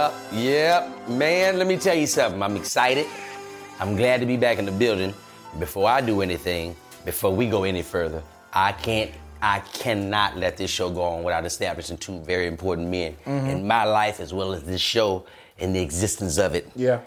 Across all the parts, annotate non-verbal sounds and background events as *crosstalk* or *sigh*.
Yep, yep. Man, let me tell you something. I'm excited. I'm glad to be back in the building. Before I do anything, before we go any further, I can't, I cannot let this show go on without establishing two very important men mm-hmm. in my life as well as this show and the existence of it. Yeah.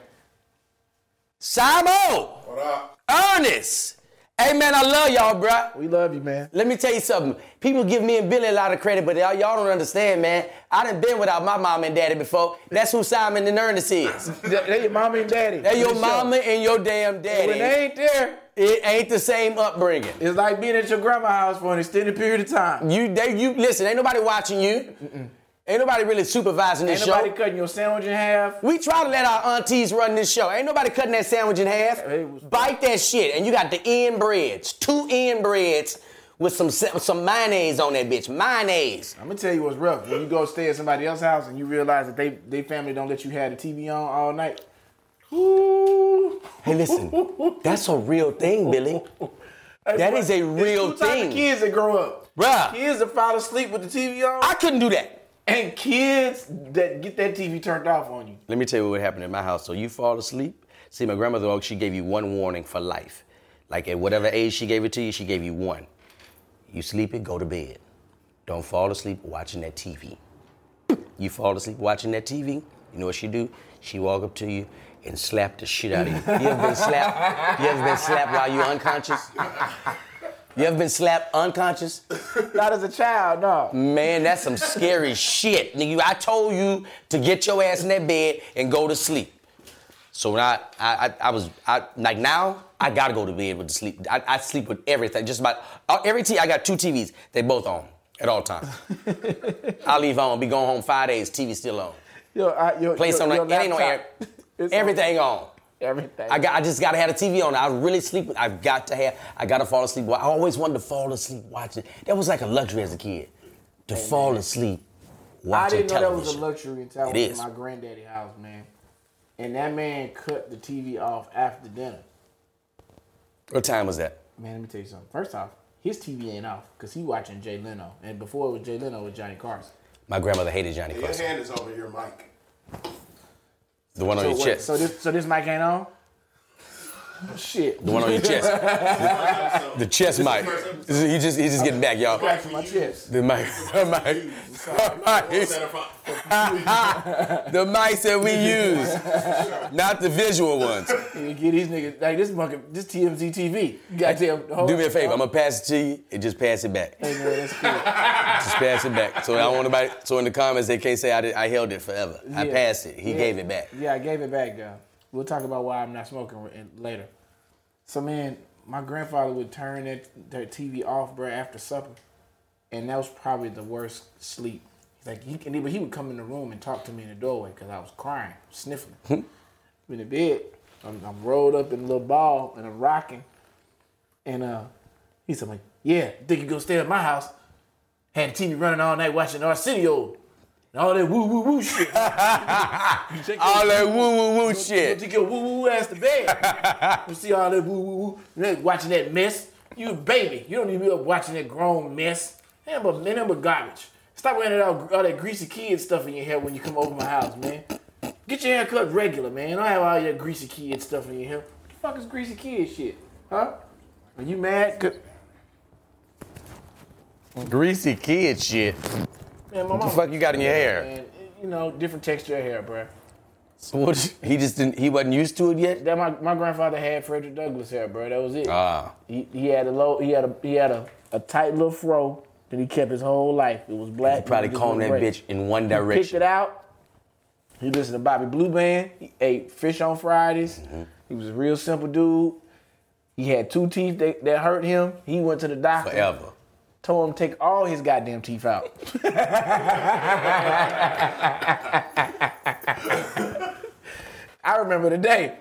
Simo! What up? Ernest! Hey man, I love y'all, bro. We love you, man. Let me tell you something. People give me and Billy a lot of credit, but y'all, y'all don't understand, man. I done been without my mom and daddy before. That's who Simon and Ernest is. *laughs* They, your mama and daddy. They your mama and your damn daddy. When they ain't there, it ain't the same upbringing. it's like being at your grandma's house for an extended period of time. You, they, you listen. Ain't nobody watching you. Ain't nobody really supervising this show. Ain't nobody cutting your sandwich in half. We try to let our aunties run this show. Ain't nobody cutting that sandwich in half. Bite that shit, and you got the end breads, two end breads with some some mayonnaise on that bitch. Mayonnaise. I'm gonna tell you what's rough. When you go stay at somebody else's house and you realize that they they family don't let you have the TV on all night. Ooh. Hey, listen, that's a real thing, Billy. Hey, That is a real two thing. of kids that grow up. Bruh. Kids that fall asleep with the TV on, I couldn't do that. And kids that get that TV turned off on you. Let me tell you what happened in my house. So you fall asleep. See, my grandmother, she gave you one warning for life. Like at whatever age she gave it to you, she gave you one. You sleepy, go to bed. Don't fall asleep watching that TV. You fall asleep watching that TV, you know what she do? She walk up to you and slap the shit out of you. You ever been slapped? You ever been slapped while you unconscious? You ever been slapped unconscious? *laughs* Not as a child, no. Man, that's some scary *laughs* shit. Nigga, I told you to get your ass in that bed and go to sleep. So when I, I, I, I was, I, like now, I gotta go to bed with the sleep. I, I sleep with everything. Just about uh, every T. I got two TVs. They both on at all times. *laughs* I leave home, be going home five days. TV still on. Yo, I, your, Place your, on your the, it ain't no air. it's on Everything on. Everything. I got. I just gotta have the TV on. I really sleep. I've got to have. I gotta fall asleep. I always wanted to fall asleep watching. That was like a luxury as a kid, to fall asleep I didn't know that was a luxury until I It went is. to my granddaddy house, man. And that man cut the TV off after dinner. What time was that? Man, let me tell you something. First off, his TV ain't off because he watching Jay Leno, and before it was Jay Leno, it was Johnny Carson. My grandmother hated Johnny Carson. Your Carson. hand is over your mic. The one on So, your what, chest. so this, so this mic ain't on. Shit. the one on your chest. *laughs* the chest mic. He just he just getting back, y'all. Back to my chest. The mic. *laughs* The mic. The mics that we use, not the visual ones. You get these niggas like this monkey, this TMZ TV. You gotta tell the whole- Do me a favor. I'm gonna pass it to you and just pass it back. Hey man, that's cool. Just pass it back. So I don't want nobody. So in the comments they can't say I did, I held it forever. I passed it. He Yeah. gave it back. Yeah, I gave it back, though. We'll talk about why I'm not smoking later. So, man, my grandfather would turn that, that TV off, bro, after supper, and that was probably the worst sleep. Like he, but he would come in the room and talk to me in the doorway because I was crying, sniffling. I'm in the bed, I'm, I'm rolled up in a little ball and I'm rocking, and uh, he said, like, "Yeah, think you gonna stay at my house?" Had the TV running all night watching Arsenio and all that woo woo woo shit. *laughs* All that woo woo woo shit. You your woo woo ass to bed. *laughs* you see all that woo woo woo. You ain't watching that mess. You a baby. You don't need to be up watching that grown mess. Man, but man, but garbage. Stop wearing all, all that greasy kid stuff in your hair when you come over my house, man. Get your hair cut regular, man. Don't have all that greasy kid stuff in your hair. What the fuck is greasy kid shit? Huh? Are you mad? Greasy kid shit. Man, my What the fuck you got in your hair? Man, you know, different texture of hair, bruh. So what? *laughs* He just didn't. He wasn't used to it yet. That my, my grandfather had Frederick Douglass hair, bro. That was it. Ah. He, he had a low. He had a he had a, a tight little fro that he kept his whole life. It was black. He probably combed that bitch in one He picked it out. He listened to Bobby Blue Bland. He ate fish on Fridays. Mm-hmm. He was a real simple dude. He had two teeth that, that hurt him. He went to the doctor. Forever. Told him to take all his goddamn teeth out. I remember the day.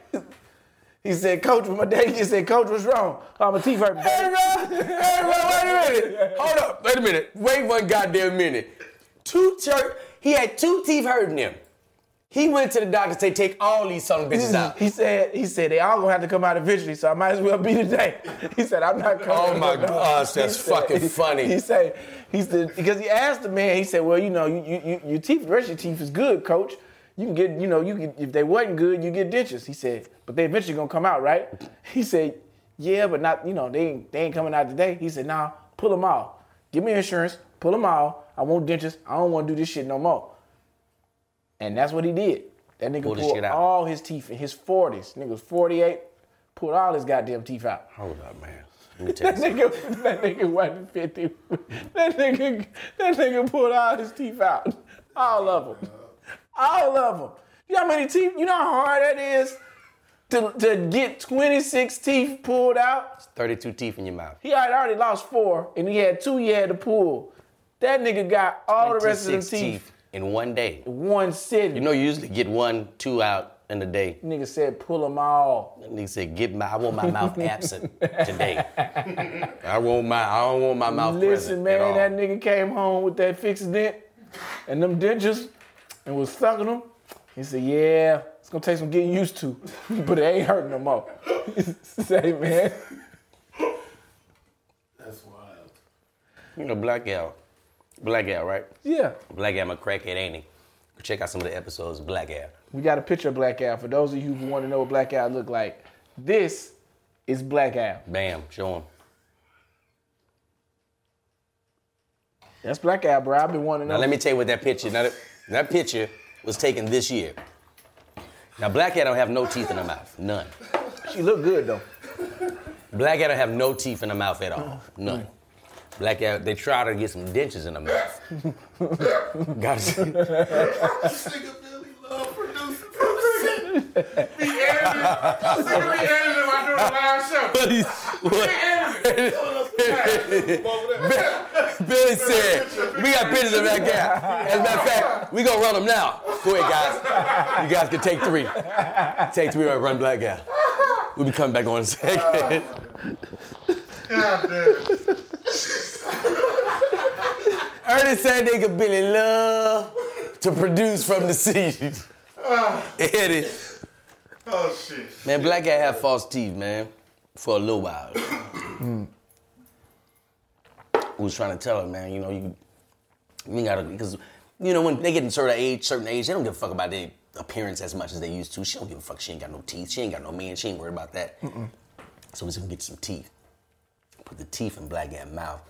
He said, Coach, my daddy just said, Coach, what's wrong? Oh, my teeth hurt. Hey, bro. Hey, bro. Wait a minute. Hold up. Wait a minute. Wait one goddamn minute. Two church. He had two teeth hurting him. He went to the doctor to say, take all these son of bitches out. He said, he said, they all gonna have to come out eventually, so I might as well be today. *laughs* He said, I'm not coming. Oh, my *laughs* gosh, that's said- fucking funny. He said, he said, because he asked the man, he said, well, you know, you, you, you, your teeth, the rest of your teeth is good, coach. you can get, you know, you can, if they wasn't good, you get dentures. He said, but they eventually gonna come out, right? *laughs* He said, yeah, but not, you know, they ain't, they ain't coming out today. He said, nah, pull them all. Give me insurance, pull them all. I want dentures. I don't want to do this shit no more. And that's what he did. That nigga Pull pulled out. all his teeth in his 40s. Nigga was 48, pulled all his goddamn teeth out. Hold up, man. Let me *laughs* tell That nigga, that nigga wasn't 50. That nigga, that nigga pulled all his teeth out. All of them. All of them. You know how many teeth, you know how hard that is to, to get 26 teeth pulled out? 32 teeth in your mouth. He had already lost four, and he had two he had to pull. That nigga got all the rest of them 26 teeth, in one day. one sitting. You know, you usually get one, two out in a day. nigga said pull them all. And he said, "Get my, I want my mouth *laughs* absent today. I want my, I don't want my mouth Listen, present at all." man, that nigga came home with that fixed dent and them dentures and was sucking them. He said, "Yeah, it's gonna take some getting used to, *laughs* but it ain't hurting no more." *laughs* Say, man, That's wild. You know, black gal, black gal, right? yeah, Black gal, my crackhead, ain't he? Check out some of the episodes of Black Gal. we got a picture of Black Al. For those of you who want to know what Black Al look like, this is Black Al. Bam, show him. That's Black Al, bro. I've been wanting to know. Now let me tell you what that picture. Now that, that picture was taken this year. Now Black gal don't have no teeth in her mouth, none. She look good though. Black cat don't have no teeth in the mouth at all. None. Black cat, uh, they try to get some dentures in the mouth. Got to Nigga Billy love producing from the city. Be editing. Nigga be editing while doing a live show. Editing. Over there. Billy said, we got pictures of that guy. As a matter of fact, we gonna run them now. Go ahead, guys. You guys can take three. Take three and run black guy. We'll be coming back on in a second. God damn. Ernest said nigga Billy love to produce from the seed. Eddie. Ah. Oh shit. Man, black guy had false teeth, man, for a little while. *coughs* Hmm. We was trying to tell her, man, you know, you, you gotta, because, you know, when they get in certain age, certain age, they don't give a fuck about their appearance as much as they used to. She don't give a fuck. She ain't got no teeth. She ain't got no man. She ain't worried about that. So we're just gonna get some teeth. Put the teeth in black guy's mouth.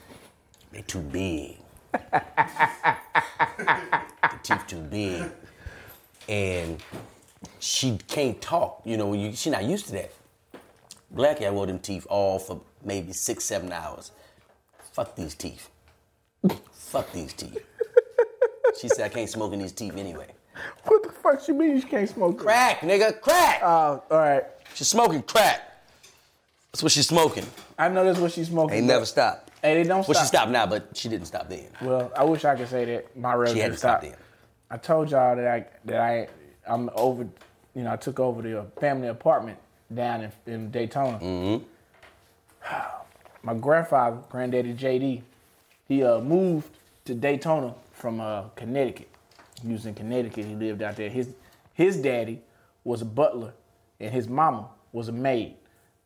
They too big. The teeth too big. And she can't talk. You know, you, she not used to that. Black cat wore them teeth all for maybe six, seven hours. Fuck these teeth. Fuck these teeth. She said I can't smoke in these teeth anyway. What the fuck you mean you can't smoke? Crack, nigga, crack. Oh, all right. she's smoking crack. That's what she's smoking. I know that's what she's smoking. Ain't never stopped. Hey, they don't Well, stop. she stopped now, but she didn't stop then. Well, I wish I could say that my relative She had to stopped. stop then. I told y'all that I that I I'm over, you know, I took over the family apartment down in, in Daytona. Mm-hmm. *sighs* My grandfather, granddaddy JD, he uh, moved to Daytona from uh, Connecticut. He was in Connecticut. He lived out there. His his daddy was a butler, and his mama was a maid.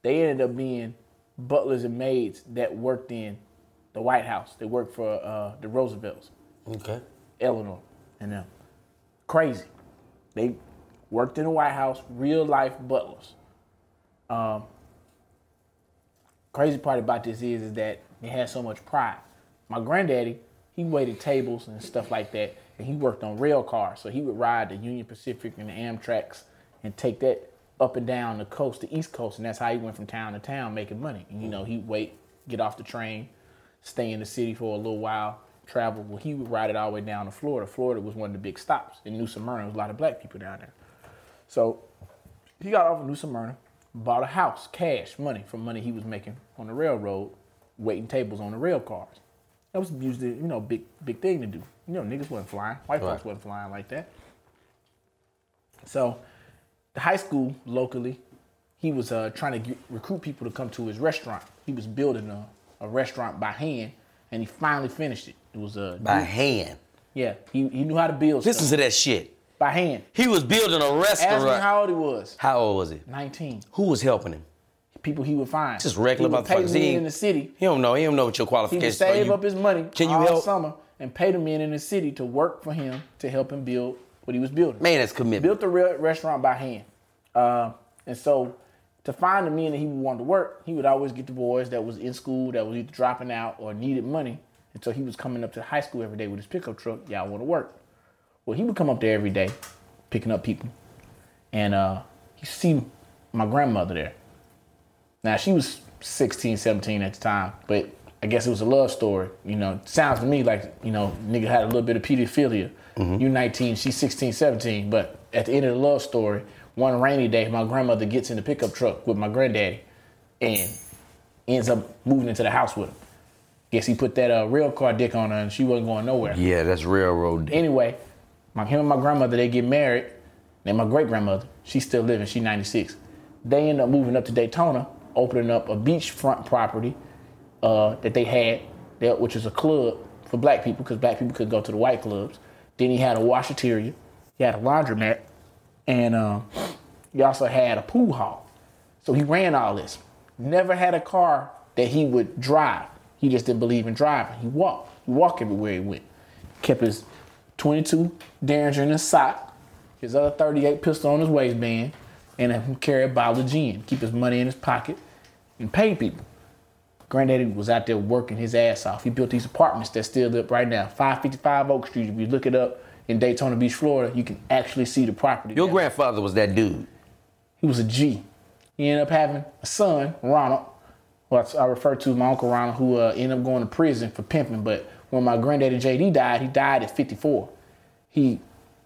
They ended up being butlers and maids that worked in the White House. They worked for uh, the Roosevelts. Okay. Eleanor and them. Crazy. They worked in the White House, real life butlers. Um, crazy part about this is, is that they had so much pride. My granddaddy, he waited tables and stuff like that, and he worked on rail cars. So he would ride the Union Pacific and the Amtrak's and take that up and down the coast, the East Coast, and that's how he went from town to town making money. And you know, he'd wait, get off the train, stay in the city for a little while, travel. Well, he would ride it all the way down to Florida. Florida was one of the big stops. In New Smyrna, there was a lot of black people down there. So he got off of New Smyrna, bought a house, cash, money from money he was making on the railroad, waiting tables on the rail cars. That was usually, you know, big big thing to do. You know, niggas wasn't flying. White folks wasn't flying like that. So the high school locally, he was uh, trying to get, recruit people to come to his restaurant. He was building a, a restaurant by hand, and he finally finished it. It was a By hand. yeah. He, he knew how to build Listen stuff to that shit. by hand. He was building a Ask me restaurant. how old he was. How old was he? 19. Who was helping him? People he would find. Just regular motherfuckers. He- in the city. He don't know. He don't know what your qualifications. He would save up his money Can you all help? summer and pay the men in the city to work for him to help him build what he was building. Man, that's commitment. Built the real restaurant by hand. Uh, and so to find the men that he wanted to work, he would always get the boys that was in school that was either dropping out or needed money. And so he was coming up to high school every day with his pickup truck. Y'all want to work. Well, he would come up there every day, picking up people. And uh, he see my grandmother there. Now, she was 16, 17 at the time, but I guess it was a love story. You know, sounds to me like, you know, nigga had a little bit of pedophilia. You 19, she's 16, 17. But at the end of the love story, one rainy day, my grandmother gets in the pickup truck with my granddaddy and ends up moving into the house with him. Guess he put that uh, rail car dick on her and she wasn't going nowhere. Yeah, that's railroad. Anyway, my him and my grandmother they get married. And my great grandmother, she's still living. She's 96. They end up moving up to Daytona, opening up a beachfront property uh, that they had, there, which is a club for black people because black people could go to the white clubs. Then he had a washateria, he had a laundromat, and um, he also had a pool hall. So he ran all this. Never had a car that he would drive. He just didn't believe in driving. He walked. He walked everywhere he went. Kept his 22 Derringer in his sock, his other 38 pistol on his waistband, and carry a bottle of gin. Keep his money in his pocket and pay people. Granddaddy was out there working his ass off. He built these apartments that still up right now. 555 Oak Street. If you look it up in Daytona Beach, Florida, you can actually see the property. Your grandfather was that dude. He was a G. He ended up having a son, Ronald, what I refer to as my uncle Ronald, who uh, ended up going to prison for pimping. But when my granddaddy JD died, he died at 54. He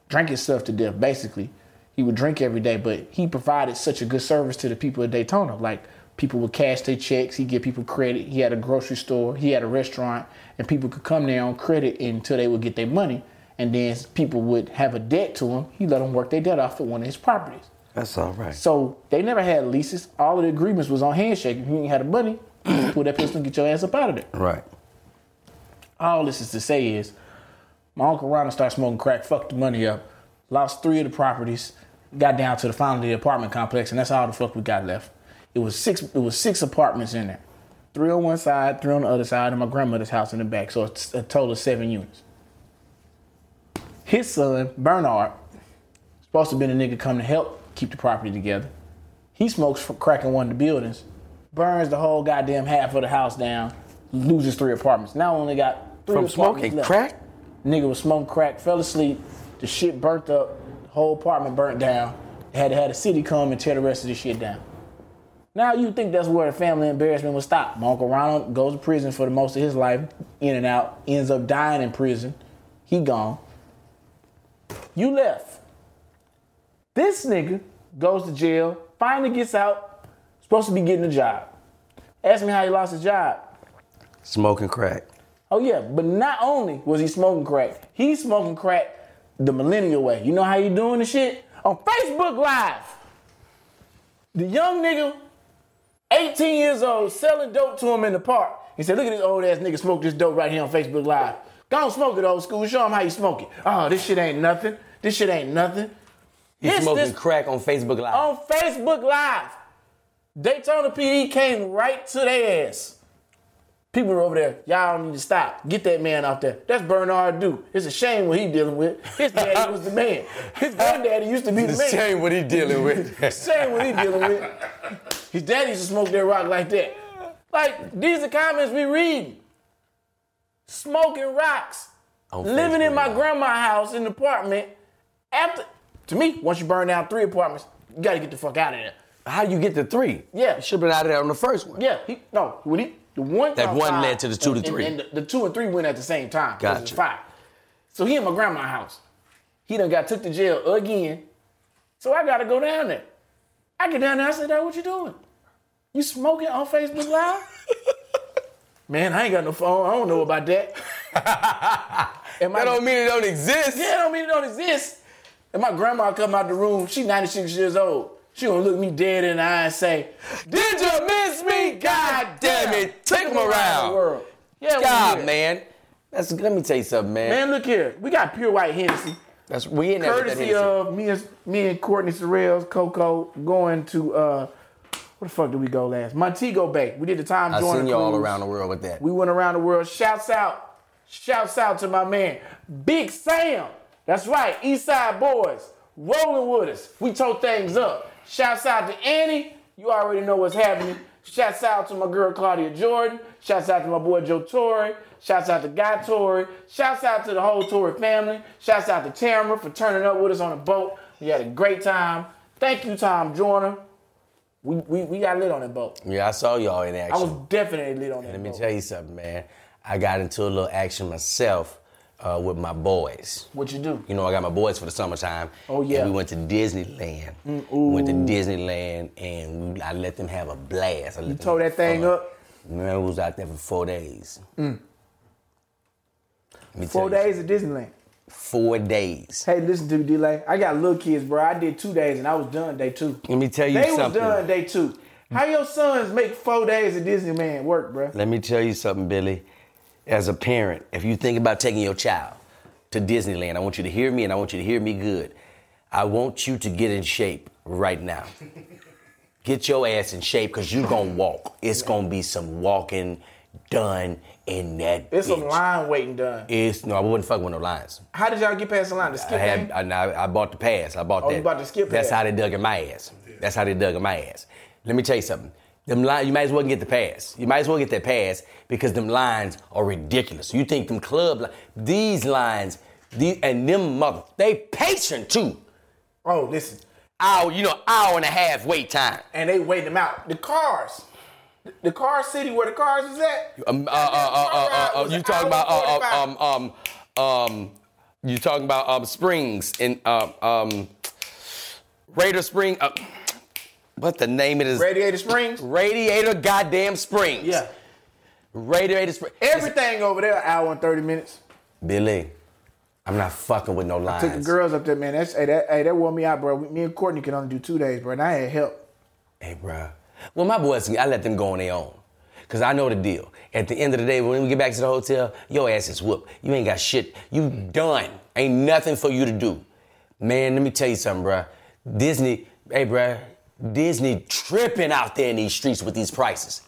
drank himself to death, basically. He would drink every day, but he provided such a good service to the people of Daytona. Like people would cash their checks, he'd give people credit. He had a grocery store, he had a restaurant, and people could come there on credit until they would get their money. And then people would have a debt to him. He let them work their debt off at one of his properties. That's all right. So they never had leases. All of the agreements was on handshake. If you ain't had the money, you pull that pistol and get your ass up out of there. Right. All this is to say is, my uncle Ronald started smoking crack, fucked the money up, lost three of the properties, got down to the final of the apartment complex, and that's all the fuck we got left. It was six. It was six apartments in there, three on one side, three on the other side, and my grandmother's house in the back. So it's a total of seven units. His son Bernard, supposed to have been a nigga come to help keep the property together. He smokes for crack in one of the buildings, burns the whole goddamn half of the house down, loses three apartments. Now only got three From apartments smoking left. crack? Nigga was smoking crack, fell asleep, the shit burnt up, the whole apartment burnt down. They had to have the city come and tear the rest of the shit down. Now you think that's where the family embarrassment would stop. My Uncle Ronald goes to prison for the most of his life, in and out, ends up dying in prison. He gone. You left. This nigga goes to jail, finally gets out, supposed to be getting a job. Ask me how he lost his job. Smoking crack. Oh yeah, but not only was he smoking crack, he's smoking crack the millennial way. You know how you doing the shit? On Facebook Live. The young nigga, 18 years old, selling dope to him in the park. He said, look at this old ass nigga smoke this dope right here on Facebook Live. Go on smoke it, old school. Show him how you smoke it. Oh, this shit ain't nothing. This shit ain't nothing. He's This- smoking this- crack on Facebook Live. on Facebook Live. Daytona PD came right to their ass. People are over there. Y'all need to stop. Get that man out there. That's Bernard Duke. It's a shame what he dealing with. His daddy *laughs* was the man. His granddaddy used to be the man. Shame what he dealing with. *laughs* Shame what he dealing with. His daddy used to smoke that rock like that. Like these are comments we read. Smoking rocks. Living in my Live. grandma's house in the apartment. After to me, once you burn down three apartments, you gotta get the fuck out of there. How you get to three? Yeah. You should have been out of there on the first one. Yeah, he no. When he the one That one five, led to the two to and- three. and, the, the two and three went at the same time. it's Gotcha. Five. So he in my grandma's house. He done got took to jail again. So I gotta go down there. I get down there. I said, "Dad, what you doing? You smoking on Facebook Live?" *laughs* Man, I ain't got no phone. I don't know about that. *laughs* and my, That don't mean it don't exist. yeah, I don't mean it don't exist. And my grandma come out the room. She 96 years old. She gonna look me dead in the eye and say, Did you miss me? God damn it. Take him around. world. Yeah, God, man. That's, let me tell you something, man. Man, look here. We got pure white Hennessy. That's we in there with that Courtesy of me and me and Courtney Sorrells, Coco, going to uh where the fuck did we go last? Montego Bay. We did the time I seen you all around the world with that. We went around the world. Shouts out. Shouts out to my man, Big Sam. That's right, East Side Boyz, rolling with us. We tore things up. Shouts out to Annie. You already know what's happening. Shouts out to my girl Claudia Jordan. Shouts out to my boy Joe Torry. Shouts out to Guy Torry. Shouts out to the whole Torry family. Shouts out to Tamara for turning up with us on the boat. We had a great time. Thank you, Tom Joyner. We, we, we got lit on that boat. Yeah, I saw y'all in action. I was definitely lit on that Let me boat. tell you something, man. I got into a little action myself uh, with my boys. What you do? You know, I got my boys for the summertime. Oh, yeah. Mm, And we went to Disneyland. we went to Disneyland and we, I let them have a blast. I let You tore that thing fun. up? Man, we was out there for four days. Tell Four days at Disneyland. Four days. Hey, listen to me, D'lai. I got little kids, bro. I did two days and I was done day two. Let me tell you something. They was done day two. How your sons make four days at Disneyland work, bro? Let me tell you something, Billy. As a parent, if you think about taking your child to Disneyland, I want you to hear me and I want you to hear me good. I want you to get in shape right now. *laughs* Get your ass in shape because you're going to walk. It's going to be some walking done in that It's some bitch. line waiting done. It's, no, I wouldn't fuck with no lines. How did y'all get past the line? The I skip had, game? I, I bought the pass. I bought Oh, that. you bought the skip That's pass. how they dug in my ass. That's how they dug in my ass. Let me tell you something. Them lines, you might as well get the pass. You might as well get that pass because them lines are ridiculous. You think them club, li- these lines, these, and them mother, they patient too. Oh, listen. Hour, you know, hour and a half wait time. And they waiting them out. The cars. The car city where the cars is at. Um, uh, uh, uh, you talking about 45. um, um, um, you talking about um, Springs in um, um, Raider Spring. Uh, what the name of it is? Radiator Springs. Radiator goddamn Springs. Yeah. Radiator Springs. Everything over there, hour and 30 minutes. Billy, I'm not fucking with no lines. Took the girls up there, man. That's hey, that hey, that wore me out, bro. Me and Courtney can only do two days, bro. And I had help. Hey, bruh. Well, my boys, I let them go on their own. Because I know the deal. At the end of the day, when we get back to the hotel, your ass is whooped. You ain't got shit. You done. Ain't nothing for you to do. Man, let me tell you something, bruh. Disney, hey, bruh, Disney tripping out there in these streets with these prices.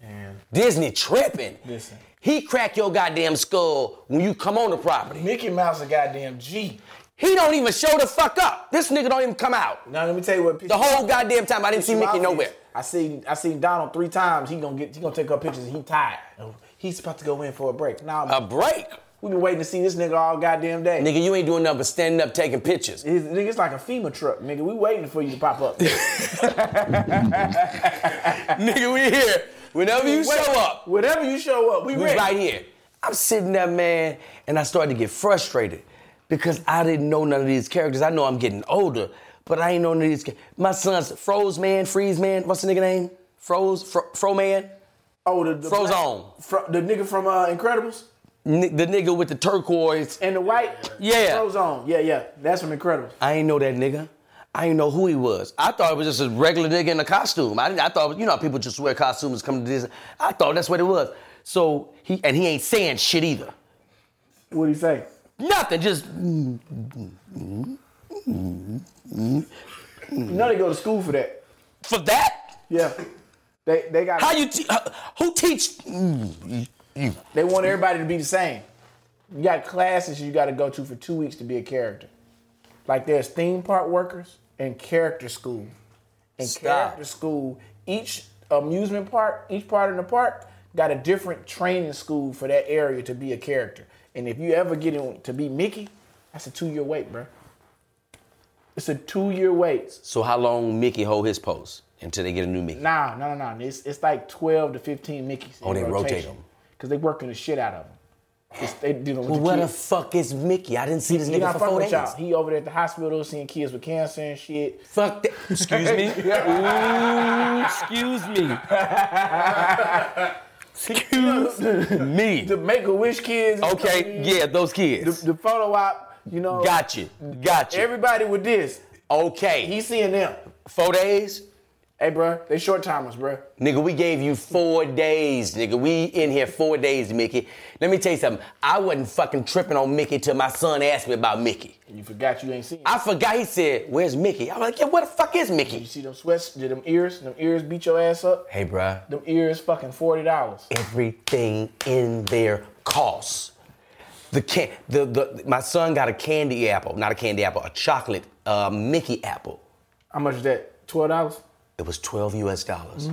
Man. Disney tripping. Listen. He crack your goddamn skull when you come on the property. Mickey Mouse a goddamn G. He don't even show the fuck up. This nigga don't even come out. Now let me tell you what. The whole goddamn time I didn't see Mickey nowhere. I seen I seen Donald three times. He gonna get he gonna take up pictures. and He tired. He's about to go in for a break. Now A break. we been waiting to see this nigga all goddamn day. Nigga, you ain't doing nothing but standing up taking pictures. It's, nigga, it's like a FEMA truck, nigga. We waiting for you to pop up. *laughs* Nigga, we here. Whenever you Wait, show up, Whenever you show up, we, we ready. right here. I'm sitting there, man, and I started to get frustrated because I didn't know none of these characters. I know I'm getting older, but I ain't know none of these. My son's Froze Man, Freeze Man. What's the nigga name? Froze, Fro, Fro Man. Oh, the, the Frozone. Fro, the nigga from uh, Incredibles N- the nigga with the turquoise. and the white. Yeah. Frozone. Yeah, yeah. That's from Incredibles. I ain't know that nigga. I ain't know who he was. I thought it was just a regular nigga in a costume. I, didn't- I thought, you know, how people just wear costumes come to Disney. I thought that's what it was. So he and he ain't saying shit either. What'd he say? Nothing. Just You know they go to school for that. for that. Yeah. They they got How you? Te- uh, who teach? they want everybody to be the same. You got classes you got to go to for two weeks to be a character. Like there's theme park workers and character school. In Stop. character school, each amusement park, each part in the park got a different training school for that area to be a character. And if you ever get in to be Mickey, that's a two year wait, bro. It's a two year wait. So how long Mickey hold his post until they get a new Mickey? Nah, no, no, no. It's, it's like 12 to 15 Mickeys. Oh, they rotate 'em. Because they working the shit out of them. It's, they dealing with Well, the where the fuck is Mickey? I didn't see this He nigga not for fucking four with days. y'all. He over there at the hospital seeing kids with cancer and shit. Fuck that. *laughs* Excuse me. *laughs* Ooh, excuse me. *laughs* excuse me. The Make a Wish kids. Okay, yeah, those kids. The, the photo op, you know. Got you. Got you. Everybody with this. Okay. He seeing them. Four days? Hey, bro, they short timers, bro. Nigga, we gave you four days, nigga. We in here four days, Mickey. Let me tell you something. I wasn't fucking tripping on Mickey till my son asked me about Mickey. You forgot you ain't seen. I forgot he said, Where's Mickey? I'm like, Yeah, where the fuck is Mickey?" You see them sweats? Did them ears? Them ears beat your ass up? Hey, bro. Them ears fucking forty dollars. everything in there costs. The can the, the my son got a candy apple, not a candy apple, a chocolate uh, Mickey apple. How much is that? Twelve dollars. It was 12 US dollars.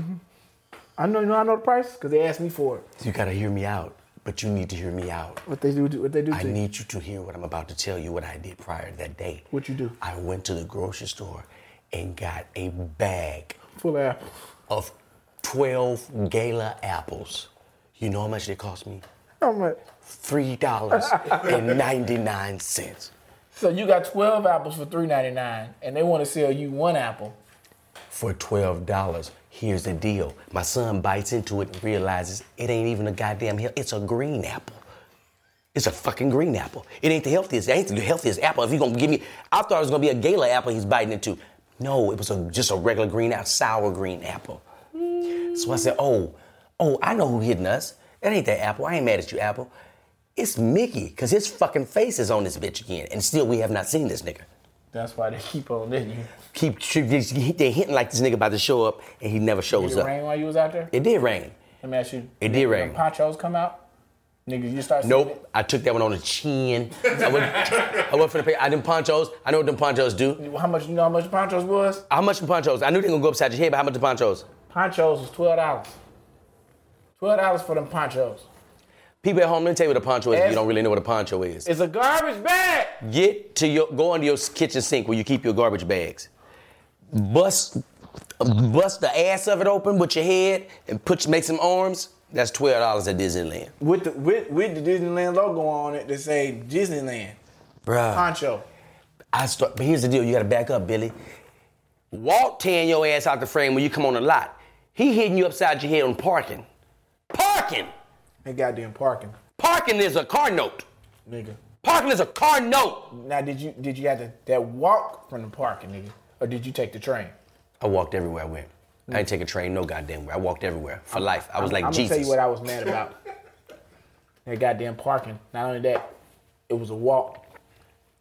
I know. You know. I know the price because they asked me for it. You gotta hear me out, but you need to hear me out. What they do? What they do? I need you to hear what I'm about to tell you. What I did prior to that day. What you do? I went to the grocery store and got a bag full of apples. of 12 Gala apples. You know how much they cost me? How much? Three dollars and *laughs* ninety-nine cents. So you got twelve apples for three ninety nine, and they want to sell you one apple. for twelve dollars. Here's the deal. My son bites into it and realizes it ain't even a goddamn hill. It's a green apple. It's a fucking green apple. It ain't the healthiest. It ain't the healthiest apple. If you gonna give me, I thought it was gonna be a gala apple he's biting into. No, it was a, just a regular green apple, sour green apple. So I said, oh, oh, I know who hitting us. That ain't that apple. I ain't mad at you, apple. It's Mickey, cause his fucking face is on this bitch again, and still we have not seen this nigga. That's why they keep on letting you. Keep they hitting like this nigga about to show up, and he never shows Did it up. rain while you was out there? It did rain. Let me ask you. It did when rain. Ponchos come out. Niggas, you start. seeing Nope, I took that one on the chin. I went, I went for the pay. I didn't ponchos. I know what them ponchos do. How much? You know how much the ponchos was? How much the ponchos? I knew they gonna go upside your head, but how much the ponchos? Ponchos was twelve dollars. Twelve dollars for them ponchos. People at home, let me tell you what a poncho is. If you don't really know what a poncho is. It's a garbage bag. Get to your, go under your kitchen sink where you keep your garbage bags. Bust, bust the ass of it open with your head and put make some arms. That's twelve dollars at Disneyland, With the with, with the Disneyland logo on it that say Disneyland bruh. poncho. I start, but here's the deal: you got to back up, Billy. Walt tearing your ass out the frame when you come on the lot. He hitting you upside your head on parking. Parking, They goddamn parking, parking is a car note. nigga. Parking is a car note. Now did you did you have to that walk from the parking, nigga, or did you take the train? I walked everywhere I went. I didn't take a train, no goddamn way. I walked everywhere for life. I was like I'm Jesus. gonna tell you what I was mad about. *laughs* that goddamn parking. Not only that, it was a walk.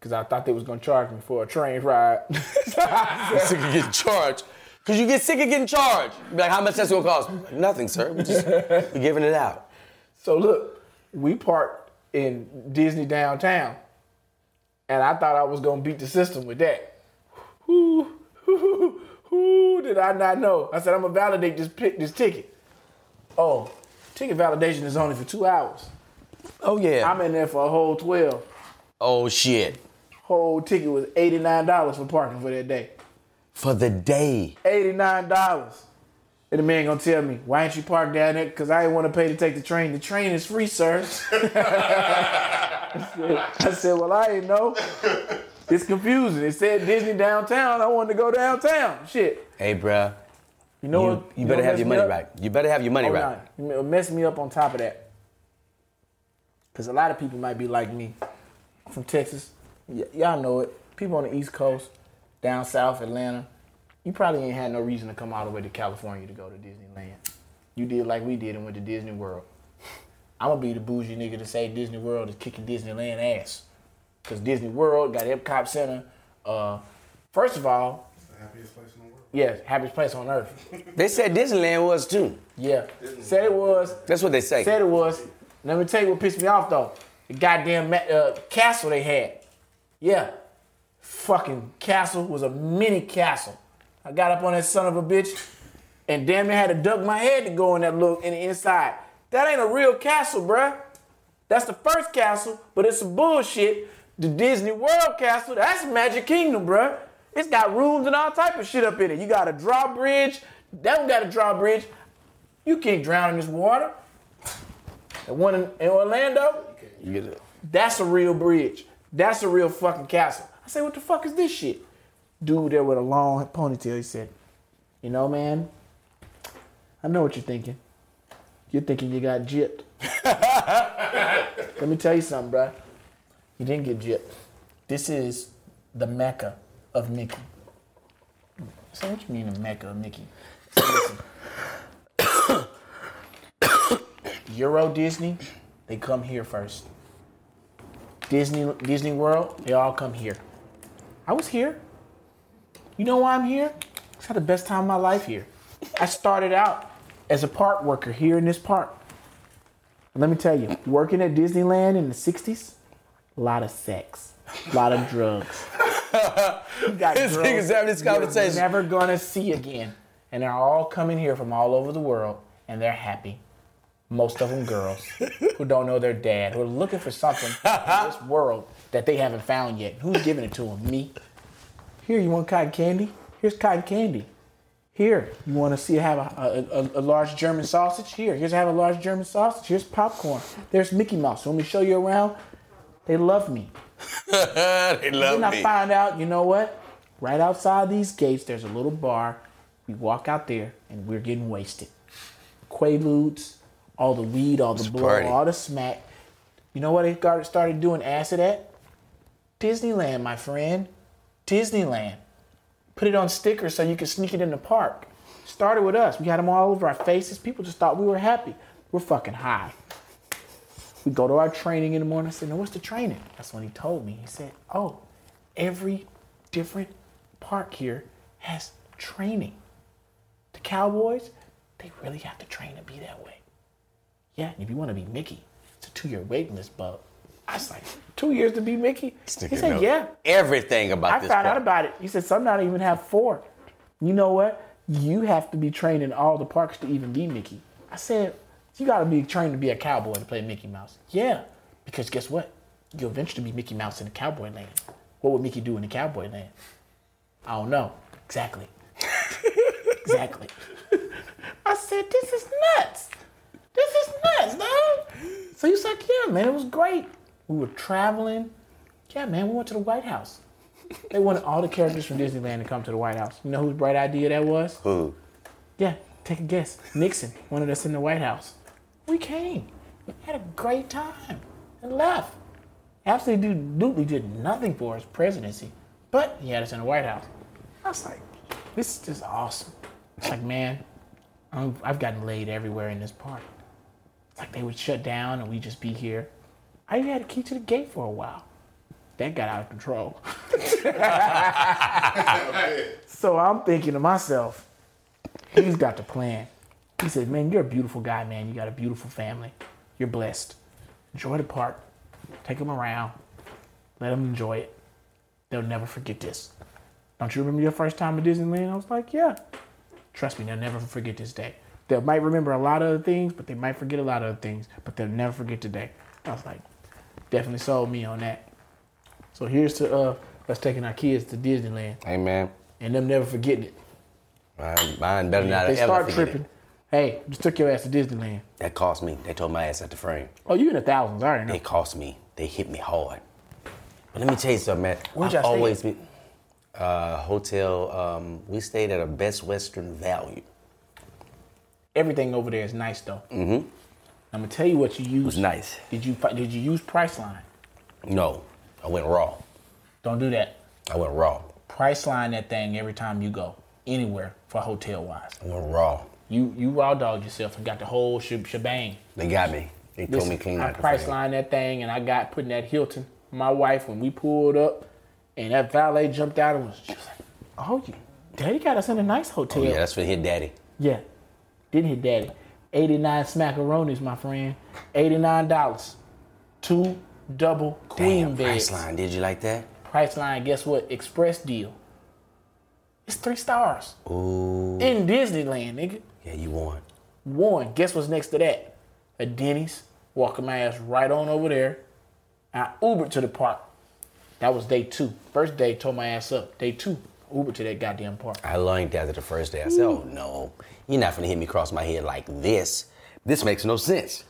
Cause I thought they was gonna charge me for a train ride. *laughs* sick of getting charged. Cause you get sick of getting charged. Be like, how much that's gonna cost? Nothing, sir. We just we giving it out. So look, we parked in Disney downtown, and I thought I was gonna beat the system with that. Who, who, *laughs* who did I not know? I said I'm gonna validate this pick, this ticket. Oh, ticket validation is only for two hours. Oh yeah. I'm in there for a whole twelve. oh shit. Whole ticket was eighty nine dollars for parking for that day. For the day. Eighty-nine dollars. And the man gonna tell me, why ain't you parked down there? Cause I ain't wanna pay to take the train. The train is free, sir. *laughs* I, said, I said, well, I ain't know. It's confusing. It said Disney downtown. I wanted to go downtown. Shit. Hey, bruh. You know You, what? you know better have your money right. You better have your money Oh, right. nah. It messed me up on top of that. Cause a lot of people might be like me. From Texas. Y- y'all know it. People on the East Coast, down south, Atlanta. You probably ain't had no reason to come all the way to California to go to Disneyland. You did like we did and went to Disney World. *laughs* I'm gonna be the bougie nigga to say Disney World is kicking Disneyland ass. Cause Disney World got Epcot Center. Uh, first of all, The happiest place in the world. yes, happiest place on earth. *laughs* They said Disneyland was too. Yeah, said it was. That's what they say. Said it was. Let me tell you what pissed me off though. The goddamn uh, castle they had. Yeah, fucking castle was a mini castle. I got up on that son of a bitch, and damn near had to duck my head to go in that little in the inside. That ain't a real castle, bruh. That's the first castle, but it's some bullshit. The Disney World castle, that's Magic Kingdom, bruh. It's got rooms and all type of shit up in it. You got a drawbridge. That one got a drawbridge. You can't drown in this water. The one in, in Orlando, You get it. that's a real bridge. That's a real fucking castle. I say, what the fuck is this shit? Dude there with a long ponytail, he said, you know, man, I know what you're thinking. You're thinking you got gypped. *laughs* Let me tell you something, bruh. You didn't get gypped. This is the mecca of Mickey. So what you mean the mecca of Mickey? So. *coughs* Euro Disney, they come here first. Disney Disney World, they all come here. I was here. You know why I'm here? I had the best time of my life here. I started out as a park worker here in this park. And let me tell you, working at Disneyland in the 60s, A lot of sex. A lot of drugs. You got *laughs* This nigga's having this conversation. you're never gonna see again. And they're all coming here from all over the world and they're happy. Most of them girls who don't know their dad, who are looking for something in this *laughs* world that they haven't found yet. Who's giving it to them? Me. Here, you want cotton candy? Here's cotton candy. Here, you want to see have a, a, a, large German sausage? Here, here's have a large German sausage. Here's popcorn. There's Mickey Mouse. Let me show you around? They love me. *laughs* they love Then I me. find out, you know what? Right outside these gates, there's a little bar. We walk out there and we're getting wasted. Quaaludes, all the weed, all the blow, all the smack. You know what they started doing acid at? Disneyland, my friend. Disneyland. Put it on stickers so you can sneak it in the park. Started with us. We had them all over our faces. People just thought we were happy. We're fucking high. We go to our training in the morning. I said, "No, what's the training?" That's when he told me. He said, "Oh, every different park here has training. The Cowboys, they really have to train to be that way. Yeah, if you want to be Mickey, it's a two-year waiting list, bub." I was like, two years to be Mickey?" He said, know "Yeah." Everything about I this found out about it. He said some not even have four. You know what? You have to be trained in all the parks to even be Mickey. I said, you got to be trained to be a cowboy to play Mickey Mouse. Yeah, because guess what? You'll eventually be Mickey Mouse in the cowboy land. What would Mickey do in the cowboy land? I don't know. Exactly. *laughs* exactly. I said, this is nuts. This is nuts, dog. So he's like, yeah, man, it was great. We were traveling. Yeah, man, we went to the White House. *laughs* They wanted all the characters from Disneyland to come to the White House. You know whose bright idea that was? Who? Yeah, take a guess. Nixon wanted us in the White House. We came. We had a great time and left. Absolutely did nothing for his presidency, but he had us in the White House. I was like, this is just awesome. It's like, man, I'm, I've gotten laid everywhere in this park. It's like they would shut down and we'd just be here. I even had a key to the gate for a while. That got out of control. *laughs* so I'm thinking to myself, he's got the plan. He said, man, you're a beautiful guy, man. You got a beautiful family. You're blessed. Enjoy the park. Take them around. Let them enjoy it. They'll never forget this. Don't you remember your first time at Disneyland? I was like, yeah. Trust me, they'll never forget this day. They might remember a lot of other things, but they might forget a lot of other things, but they'll never forget today. I was like, definitely sold me on that. So here's to uh, us taking our kids to Disneyland Amen. and them never forgetting it. mine, mine better not they ever start tripping, it. hey, just took your ass to Disneyland. That cost me. They told my ass at the frame. Oh, you in the thousands, I already know. They cost me. They hit me hard. But let me tell you something, man. Where'd y'all stay always been uh, hotel. Um, we stayed at a Best Western Value. Everything over there is nice though. Mm-hmm. I'm gonna tell you what you use. It was nice. Did you did you use Priceline? No, I went raw. Don't do that. I went raw. Priceline that thing every time you go anywhere for hotel wise. I went raw. You you raw dogged yourself and got the whole sh- shebang. They got me. They told me clean I. Priceline that thing and I got put in that Hilton. My wife when we pulled up and that valet jumped out and was just like, "Oh, you, daddy got us in a nice hotel." Oh, yeah, that's for hit daddy. Yeah. Didn't hit daddy. 89 smackaronis, my friend. $89. Two double queen Damn, beds. Priceline. Did you like that? Priceline, guess what? Express deal. It's three stars. Ooh. In Disneyland, nigga. Yeah, you won. One. Guess what's next to that? A Denny's. Walking my ass right on over there. I Ubered to the park. That was day two. First day, tore my ass up. Day two, Uber to that goddamn park. I learned after the first day. I said, oh no, you're not gonna hit me across my head like this. This makes no sense.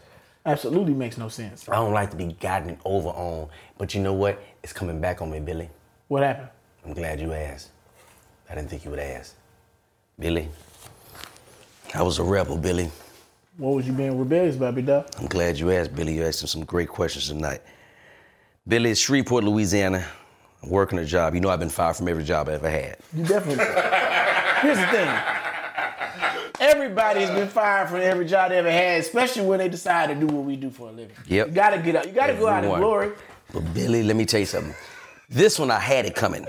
Absolutely makes no sense. I don't like to be gotten over on. But you know what? It's coming back on me, Billy. What happened? I'm glad you asked. I didn't think you would ask. Billy, I was a rebel, Billy. What was you being rebellious about, big dog? I'm glad you asked, Billy. You asked him some great questions tonight. Billy, Shreveport, Louisiana. I'm working a job. You know I've been fired from every job I ever had. You definitely. Here's the thing. Everybody's been fired from every job they ever had, especially when they decide to do what we do for a living. Yep. You gotta get out. You gotta go out in Everyone. glory. But Billy, let me tell you something. This one I had it coming.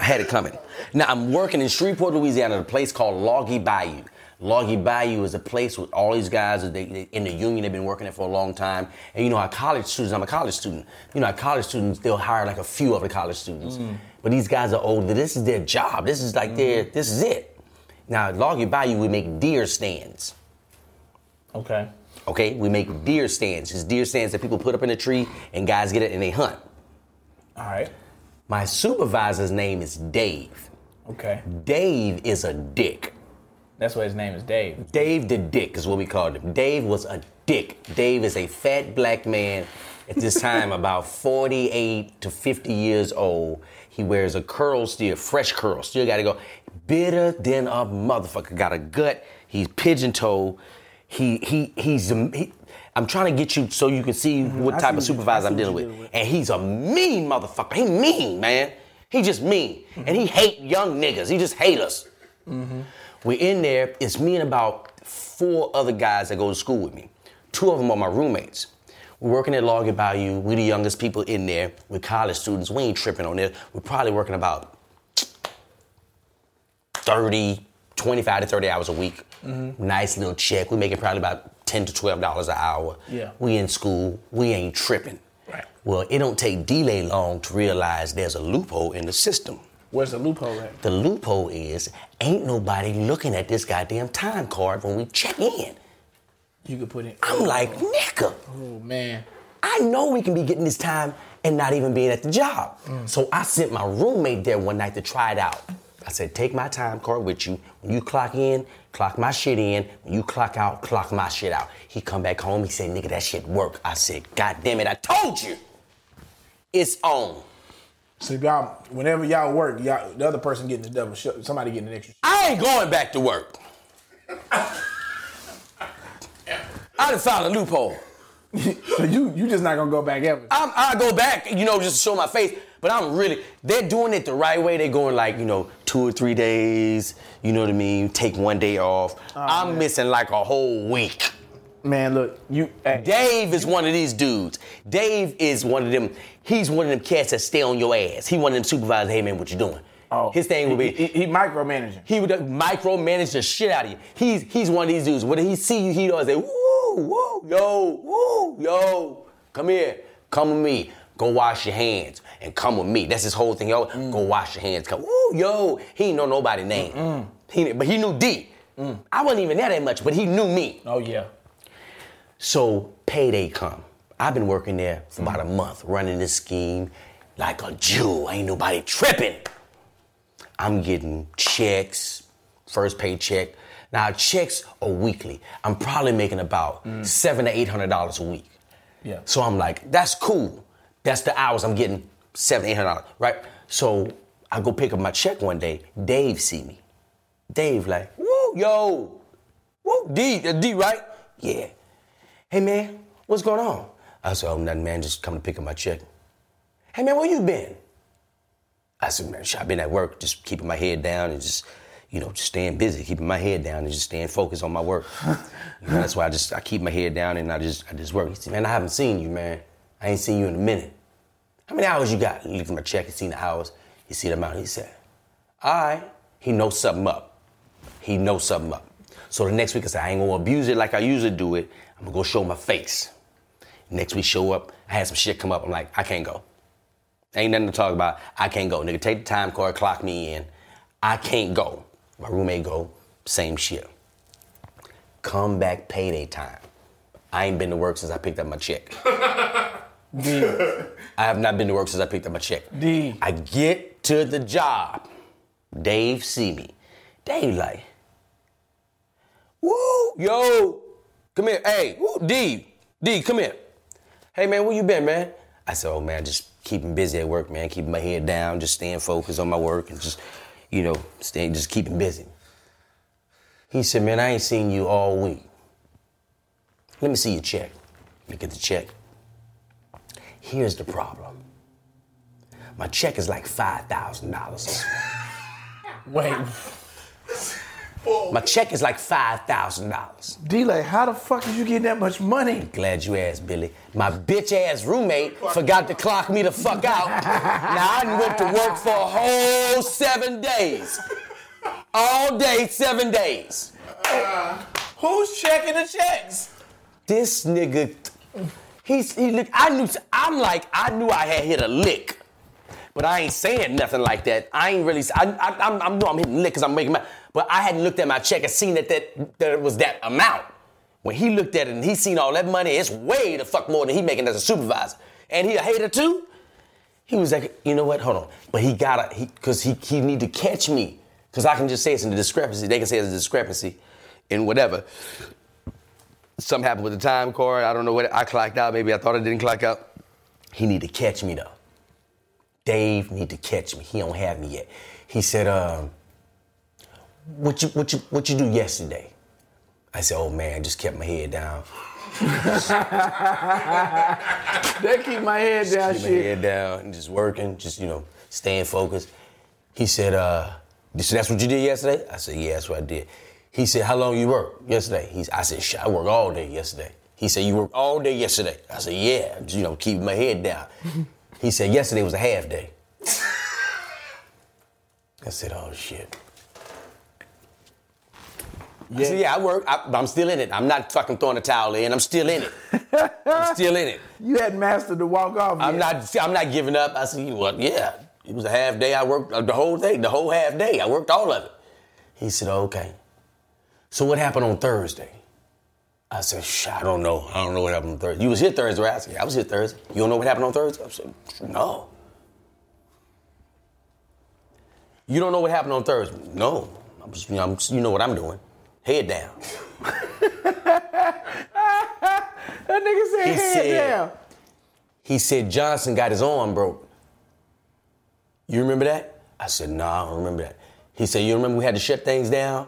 I had it coming. Now I'm working in Shreveport, Louisiana, at a place called Loggy Bayou. Loggy Bayou is a place with all these guys they, they- in the union. They've been working there for a long time. And you know, our college students. I'm a college student. You know, our college students they'll hire like a few of the college students. Mm. But these guys are older. This is their job. This is like their. Mm. This is it. Now, at Loggy Bayou, we make deer stands. Okay. Okay, we make deer stands. It's deer stands that people put up in a tree, and guys get it and they hunt. All right. My supervisor's name is Dave. Okay. Dave is a dick. That's why his name is Dave. Dave the Dick is what we called him. Dave was a dick. Dave is a fat black man at this time, about 48 to 50 years old. He wears a curl still, fresh curl. Still got to go. Bitter than a motherfucker. Got a gut. He's pigeon toed. He he he's he, I'm trying to get you so you can see what I type see of supervisor I see I'm dealing with. dealing with. And he's a mean motherfucker. He mean, man. He just mean. And he hate young niggas. He just hate us. Mm-hmm. We're in there. It's me and about four other guys that go to school with me. Two of them are my roommates. We're working at Loggy Bayou. We're the youngest people in there. We're college students. We ain't tripping on this. We're probably working about 30, 25 to 30 hours a week. Mm-hmm. Nice little check. We're making probably about 10 to $12 an hour. Yeah. We in school. We ain't tripping. Right. Well, it don't take D'lai long to realize there's a loophole in the system. Where's the loophole at? The loophole is ain't nobody looking at this goddamn time card when we check in. You could put in. I'm like, nigga, Oh man. I know we can be getting this time and not even being at the job. Mm. So I sent my roommate there one night to try it out. I said, take my time card with you. When you clock in, clock my shit in. When you clock out, clock my shit out. He come back home, he said, nigga, that shit work. I said, God damn it, I told you. It's on. So y'all, whenever y'all work, y'all the other person getting the double. Sh- somebody getting an extra. I ain't going back to work. *laughs* I done found a loophole. so you you just not gonna go back ever. I'm, I go back, you know, just to show my face. But I'm really, they're doing it the right way. They're going like, you know, two or three days, you know what I mean? Take one day off. Oh, I'm missing like a whole week. Man, look, you. Hey, Dave is one of these dudes. Dave is one of them, he's one of them cats that stay on your ass. He one of them supervisors, hey man, what you doing? oh, His thing would be, he, he, he micromanaging. he would micromanage the shit out of you. He's he's one of these dudes. When he see you, he always say, woo, woo, yo, woo, yo, come here, come with me. Go wash your hands and come with me. That's his whole thing. Yo, go wash your hands. Come, woo, yo. He know nobody's name. Mm. He, but he knew D. I wasn't even there that much, but he knew me. Oh yeah. So payday come. I've been working there for about a month, running this scheme like a Jew. Ain't nobody tripping. I'm getting checks, first paycheck. Now checks are weekly. I'm probably making about seven to eight hundred dollars a week. Yeah. So I'm like, that's cool. That's the hours I'm getting seven, eight hundred dollars, right? So I go pick up my check one day. Dave see me. Dave like, woo, yo, woo, D, D, right? Yeah. Hey man, what's going on? I said, oh nothing, man. Just come to pick up my check. Hey man, where you been? I said, man, I've been at work, just keeping my head down and just, you know, just staying busy, keeping my head down and just staying focused on my work. *laughs* you know, that's why I just I keep my head down and I just I just work. He said, man, I haven't seen you, man. I ain't seen you in a minute. How many hours you got? He looked at my check, he seen the hours, he see the amount, he said, all right. He knows something up. He knows something up. So the next week I said, I ain't gonna abuse it like I usually do it. I'm gonna go show my face. Next week show up, I had some shit come up. I'm like, I can't go. Ain't nothing to talk about. I can't go. Nigga, take the time card, clock me in. I can't go. My roommate go, same shit. Come back payday time. I ain't been to work since I picked up my check. *laughs* D. I have not been to work since I picked up my check. D. I get to the job. Dave see me. Dave like, woo, yo, come here. Hey, woo, D, D, come here. Hey man, where you been, man? I said, oh man, just keeping busy at work, man. Keeping my head down, just staying focused on my work and just, you know, staying, just keeping busy. He said, man, I ain't seen you all week. Let me see your check. Look at the check. Here's the problem. My check is like $5,000. Wait. My check is like $5,000. D'lai, how the fuck did you get that much money? Glad you asked, Billy. My bitch ass roommate forgot to clock me the fuck out. now I done went to work for a whole seven days. All day, seven days. Uh, who's checking the checks? This nigga, he's he look. I knew. I'm like, I knew I had hit a lick, but I ain't saying nothing like that. I ain't really. I, I, I'm, I'm, know I'm hitting lick because I'm making my. But I hadn't looked at my check and seen that that that it was that amount. When he looked at it and he seen all that money, it's way the fuck more than he making as a supervisor. And he a hater too. He was like, you know what? Hold on. But he gotta, he, cause he he need to catch me, cause I can just say it's in the discrepancy. They can say it's a discrepancy, in whatever. Something happened with the time card. I don't know what I clocked out. Maybe I thought I didn't clock out. He need to catch me though. Dave need to catch me. He don't have me yet. He said, um, what you what you what you do yesterday? I said, oh man, I just kept my head down. They keep my head down, keep my head down and just working, just you know, staying focused. He said, uh, so that's what you did yesterday? I said, yeah, that's what I did. He said, how long you work yesterday? He's, I said, shit, I worked all day yesterday. He said, you worked all day yesterday? I said, yeah, just, you know, keep my head down. he said, yesterday was a half day. *laughs* I said, oh shit. I said, yeah, I work, I, but I'm still in it. I'm not fucking throwing a towel in. I'm still in it. I'm *laughs* still in it. You hadn't mastered the walk off. I'm yet. not. I'm not giving up. I said, well, yeah. It was a half day. I worked uh, the whole day, the whole half day. I worked all of it. He said, okay. So what happened on Thursday? I said, Shh, I don't know. I don't know what happened on Thursday. You was here Thursday, right? I said, yeah, I was here Thursday. You don't know what happened on Thursday? I said, no. You don't know what happened on Thursday? No. I'm just, you, know, I'm, you know what I'm doing. Head down. *laughs* That nigga said He head said- down. He said Johnson got his arm broke. You remember that? I said, no, nah, I don't remember that. He said, you remember we had to shut things down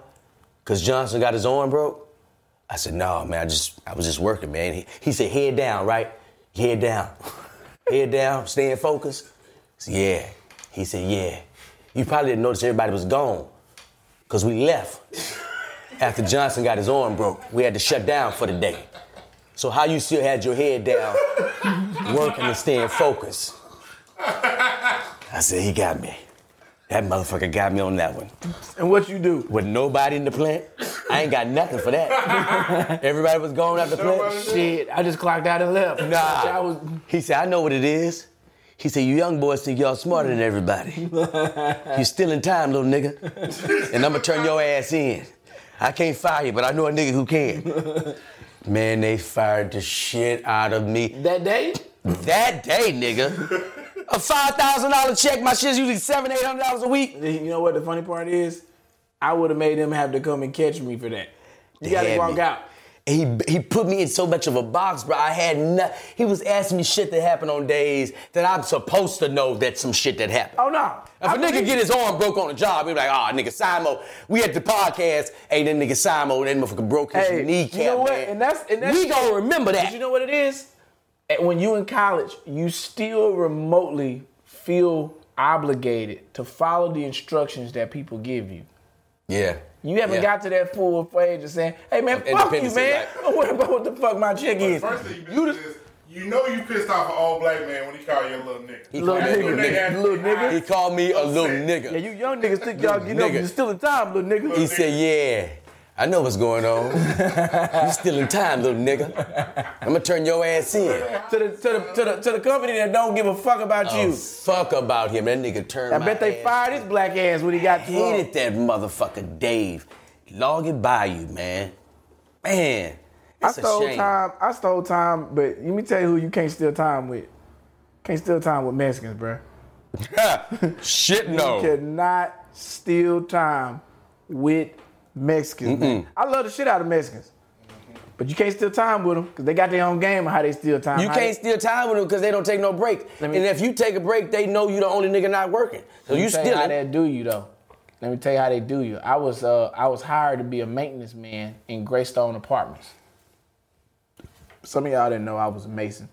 because Johnson got his arm broke? I said, no, man, I just I was just working, man. He, he said, head down, right? Head down. *laughs* head down, staying focused. I said, yeah. He said, yeah. You probably didn't notice everybody was gone because we left after Johnson got his arm broke. We had to shut down for the day. So how you still had your head down, working and staying focused? I said, he got me. That motherfucker got me on that one. And what you do? With nobody in the plant, I ain't got nothing for that. *laughs* Everybody was going out the plant. Shit, I just clocked out and left. I Nah. was, He said, I know what it is. He said, you young boys think y'all smarter than everybody. you still in time, little nigga. And I'm gonna turn your ass in. I can't fire you, but I know a nigga who can. *laughs* Man, they fired the shit out of me. that day? That day, nigga. A five thousand dollar check, my shit's usually seven, eight hundred dollars a week. You know what the funny part is? I would have made them have to come and catch me for that. You They gotta walk me. out. And he he put me in so much of a box, bro. I had no, he was asking me shit that happened on days that I'm supposed to know that some shit that happened. Oh no. If a nigga get his arm broke on the job, he be like, oh, nigga, Simo, we at the podcast, hey, that nigga Simo, that motherfucker broke his Hey, kneecap, you know what? man. And that's and that's we gonna remember that. you know what it is? When you in college, you still remotely feel obligated to follow the instructions that people give you. yeah. You haven't Yeah. got to that full age of saying, "Hey man, Of fuck you, man. right. Don't worry about what the fuck my chick is." First thing you You do is, you know you pissed off an old black man when he call you a little nigga. He Little called me a nigga, little nigga. actually little nigga. He called me a little nigga. yeah, you young niggas think y'all get up. Nigga. You're still in time, little nigga. He said, yeah, I know what's going on. you still in time, little nigga. I'm gonna turn your ass in. to the to the to the to the company that don't give a fuck about Oh, you. fuck about him. That nigga turned I bet they fired his black ass when he got long. Hated that motherfucker Dave. Loggy Bayou, man. Man. I It's a stole time. I stole time, but let me tell you who you can't steal time with. Can't steal time with Mexicans, bro. *laughs* Shit *laughs* no. You cannot steal time with Mexicans. Man. I love the shit out of Mexicans, but you can't steal time with them because they got their own game of how they steal time. You How can't they- steal time with them because they don't take no break. Let me- and if you take a break, they know you the only nigga not working. So Let me you tell you how stealing. they do you though. Let me tell you how they do you. I was uh, I was hired to be a maintenance man in Greystone Apartments. Some of y'all didn't know I was a mason.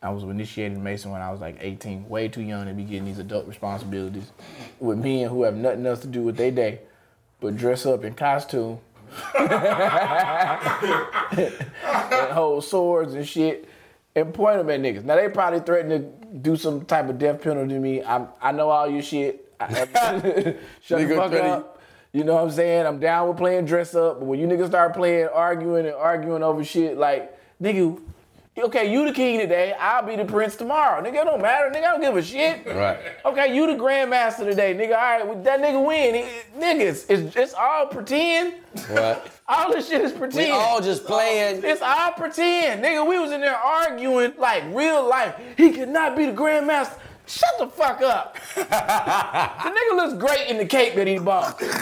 I was initiated mason when I was like 18, way too young to be getting these adult responsibilities with men who have nothing else to do with their day but dress up in costume and hold swords and shit and point them at niggas. Now they probably threaten to do some type of death penalty to me. I I know all your shit. *laughs* Shut the fuck up. You know what I'm saying? I'm down with playing dress up, but when you niggas start playing, arguing and arguing over shit, like, nigga, okay, you the king today, I'll be the prince tomorrow. Nigga, it don't matter. Nigga, I don't give a shit. Right. Okay, you the grandmaster today, nigga. All right, well, that nigga win. It- it- niggas, it's, it's all pretend. Right. *laughs* All this shit is pretend. We all just playing. It's all pretend. Nigga, we was in there arguing like real life. He could not be the grandmaster. Shut the fuck up. *laughs* the nigga looks great in the cape that he bought. *laughs* God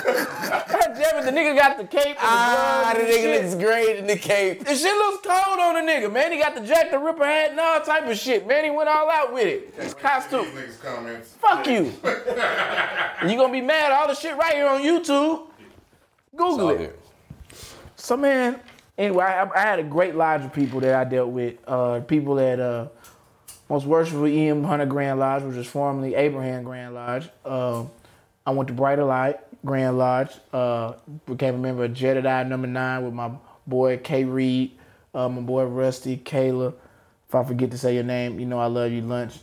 damn it, the nigga got the cape and the Ah, the and nigga shit. looks great in the cape. The shit looks cold on the nigga, man. He got the Jack the Ripper hat and all type of shit, man. He went all out with it. His costume. These niggas comments. Fuck you. *laughs* you gonna be mad all the shit right here on YouTube. Google it. good. So man, anyway, I, I had a great lodge of people that I dealt with. Uh, people that uh, most worshipful E.M. Hunter Grand Lodge, which was formerly Abraham Grand Lodge. Uh, I went to Brighter Light Grand Lodge. Uh, became a member of Jedediah Number Nine with my boy K. Reed, uh, my boy Rusty, Kayla. If I forget to say your name, you know I love you. Lunch,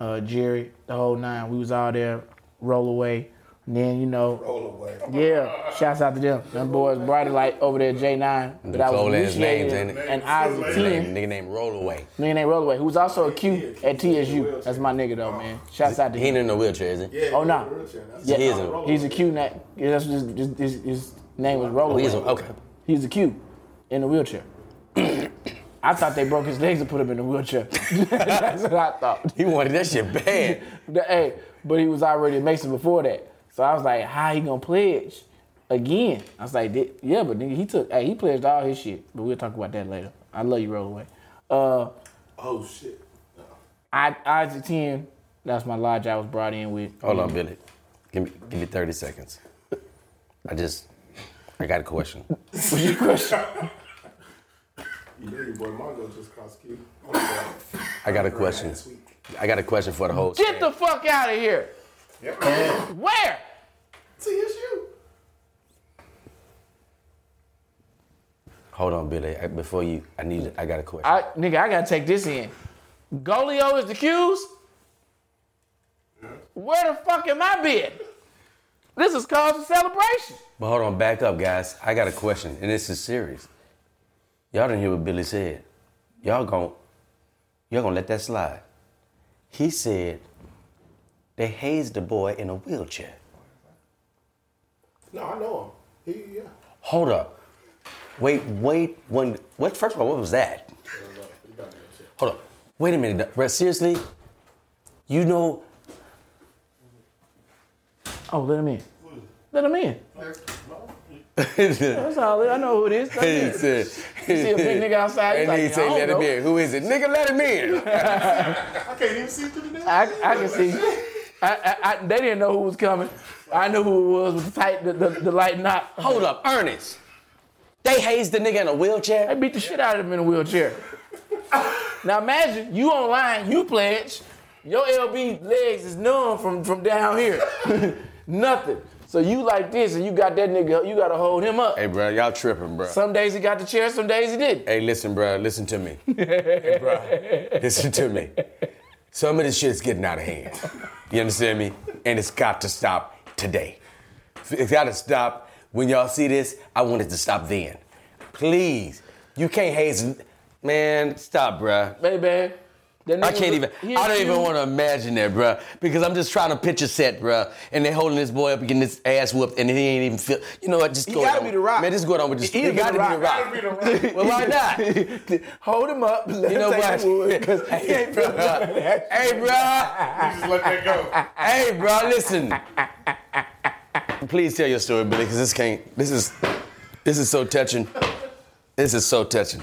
uh, Jerry, the whole nine. We was all there. Roll away. And then you know, Roll away. yeah, shouts out to them. Them boys Brighter Light over there, J9. But I was cold ass names, ain't it? and Isaac Name- 10. Nigga named Rollaway. Nigga named Rollaway, who's also a Q at TSU. That's my nigga though, man. Shouts out to him. He ain't in no wheelchair, is he? Yeah, Oh, no. wheelchair. Yeah, He is a- he's a Q. Na- yeah, that's his, his, his, his name was Oh, he's a, Rollaway. okay. He's a Q in a wheelchair. *coughs* I thought they broke his legs and put him in a wheelchair. *laughs* that's what I thought. He wanted that shit bad. *laughs* Hey, but he was already a Mason before that. So I was like, how he gonna pledge again? I was like, yeah, but nigga, he took, hey, he pledged all his shit. But we'll talk about that later. I love you, roll away. Uh, Oh shit. I, Isaac 10, that's my lodge I was brought in with. Hold on, Billy. Give me give me 30 seconds. I just I got a question. *laughs* What's your question? You know your boy Mongo just cost I got a question. I got a question for the whole Get the fuck out of here. Yep. Where? TSU. Hold on, Billy. I- Before you, I need. I got a question. I, nigga, I gotta take this in. Golio is the Q's? Where the fuck am I been? This is cause for celebration. But hold on, back up, guys. I got a question, and this is serious. Y'all didn't hear what Billy said. Y'all gon' y'all gonna let that slide. He said they hazed the boy in a wheelchair. No, I know him. He yeah. Hold up. Wait, wait. One. What? First of all, what was that? He got that shit. Hold up. Wait a minute, bro. Seriously? You know? Oh, let him in. Let him in. *laughs* That's all. I know who it is. Let him in. said. See a big nigga outside. he's And he like, said, I "Let don't him know. in." Who is it? Nigga, let him in. I can't even see through the damn. I, I can see. I, I, I, they didn't know who was coming. I knew who it was with the tight, the, the, the light knot. Hold up, Ernest. They hazed the nigga in a wheelchair. They beat the shit out of him in a wheelchair. now imagine you online, you pledge, your LB legs is numb from, from down here. *laughs* Nothing. So you like this and you got that nigga, you gotta hold him up. Hey, bro, y'all tripping, bro. Some days he got the chair, some days he didn't. Hey, listen, bro. Listen to me. *laughs* hey, bro. Listen to me. Some of this shit's getting out of hand. You understand me? And it's got to stop today. It's got to stop. When y'all see this, I want it to stop then. Please. You can't haze. Man, stop, bruh. Baby. that I can't even. he I don't a even want to imagine that, bruh. Because I'm just trying to picture set, bruh. And they're holding this boy up and getting his ass whooped, and he ain't even feel. You know what? Just He go. gotta on. be the rock. Man, this is going on with this. He He, is got the to rock. be the rock. Gotta be the rock. *laughs* Well, why not? *laughs* Hold him up. Let You know take what? the wood, 'cause *laughs* he hey, ain't bro. feeling. Hey, bro. You just let that go. Hey, bro. Listen. Please tell your story, Billy, because this can't. This is. This is so touching. This is so touching.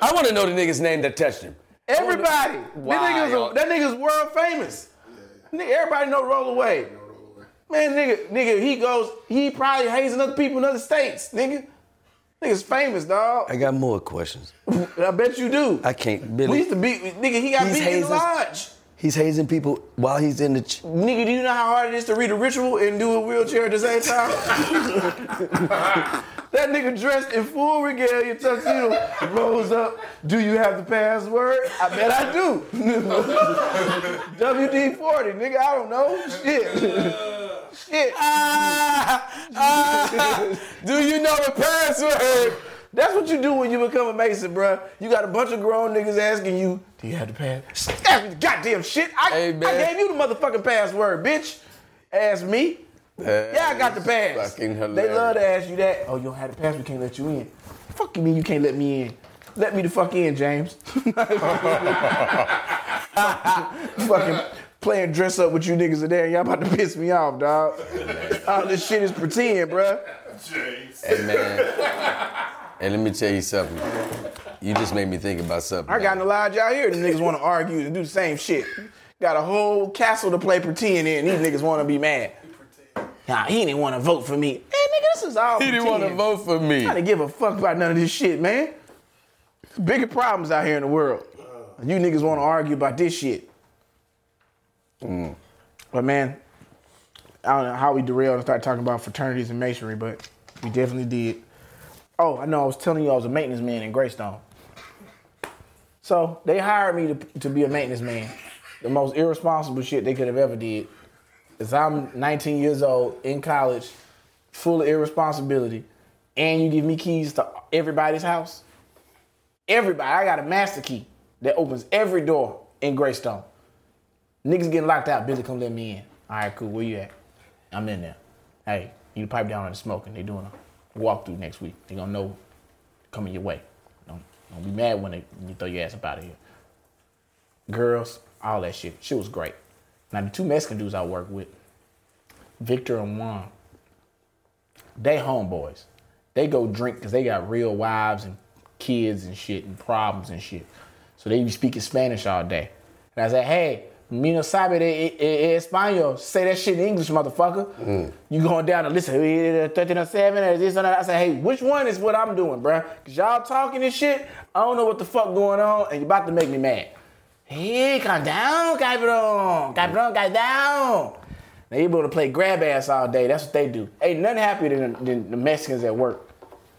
I want to know the nigga's name that touched him. Everybody. Why, That nigga's, a, that nigga's world famous. Nigga, everybody know Roll Away. Man, nigga, nigga, he goes, he probably hazing other people in other states, nigga. Nigga's famous, dog. I got more questions. I bet you do. I can't. we used to be, nigga, he got He's beat in the hazing- lodge. He's hazing people while he's in the. Ch- Nigga, do you know how hard it is to read a ritual and do a wheelchair at the same time? *laughs* that nigga dressed in full regalia, tuxedo, rolls up. Do you have the password? I bet I do. *laughs* WD 40, nigga, I don't know. Shit. Shit. Ah, *laughs* ah, do you know the password? That's what you do when you become a Mason, bruh. You got a bunch of grown niggas asking you, do you have the pass? Ask me the goddamn shit. I, Hey, I gave you the motherfucking password, bitch. Ask me. Yeah, I got the pass. fucking They love to ask you that. Oh, you don't have the pass, we can't let you in. Fuck you mean you can't let me in? Let me the fuck in, James. *laughs* fucking playing dress up with you niggas in there. Y'all about to piss me off, dog. All this shit is pretend, bruh. James. Hey man. And let me tell you something. You just made me think about something. I got an Elijah out here. These niggas want to argue and do the same shit. Got a whole castle to play pretend in. These niggas want to be mad. Nah, he didn't want to vote for me. Hey, nigga, this is all He didn't want to vote for me. I didn't give a fuck about none of this shit, man. Bigger problems out here in the world. You niggas want to argue about this shit. But man, I don't know how we derailed and started talking about fraternities and masonry, but we definitely did. Oh, I know I was telling you I was a maintenance man in Greystone. So they hired me to, to be a maintenance man. The most irresponsible shit they could have ever did. Is I'm 19 years old in college, full of irresponsibility, and you give me keys to everybody's house. Everybody, I got a master key that opens every door in Greystone. Niggas getting locked out. Billy, come let me in. All right, cool. Where you at? I'm in there. Hey, you pipe down on the smoking. They doing a walkthrough next week. They gonna know coming your way. Don't, don't be mad when they when you throw your ass up out of here. Girls, all that shit. She was great. Now the two Mexican dudes I work with, Victor and Juan, they homeboys. They go drink because they got real wives and kids and shit and problems and shit. So they be speaking Spanish all day. And I said, hey, me no sabe de, eh, eh, eh, de, de español. Say that shit in English, motherfucker. Mm. You going down and listen, eh, 1307 or this and that. I said, hey, which one is what I'm doing, bruh? Because y'all talking this shit, I don't know what the fuck going on, and you about to make me mad. Hey, calm down, cabrón. Cabrón, calm down. They able to play grab ass all day. That's what they do. Ain't nothing happier than, than the Mexicans at work.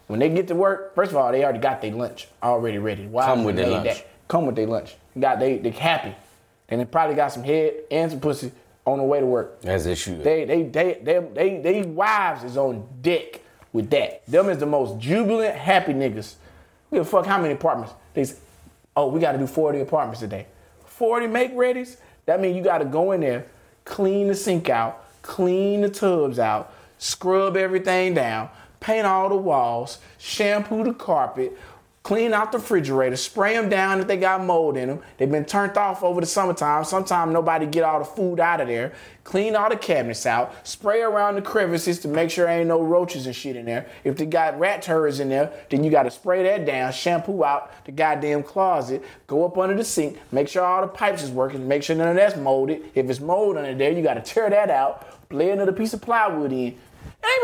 When they get to work, first of all, they already got their lunch already ready. Why Come with their lunch. Come with their lunch. Got they they happy, and they probably got some head and some pussy on the way to work. As it should. They they they they they they wives is on deck with that. Them is the most jubilant, happy niggas. Give a fuck how many apartments. They say, oh, we gotta do 40 apartments today. 40 make readies? That means you gotta go in there, clean the sink out, clean the tubs out, scrub everything down, paint all the walls, shampoo the carpet, clean out the refrigerator, spray them down if they got mold in them. They've been turned off over the summertime. Sometimes nobody get all the food out of there. Clean all the cabinets out, spray around the crevices to make sure ain't no roaches and shit in there. If they got rat turds in there, then you gotta spray that down, shampoo out the goddamn closet, go up under the sink, make sure all the pipes is working, make sure none of that's molded. If it's mold under there, you gotta tear that out, lay another piece of plywood in. Ain't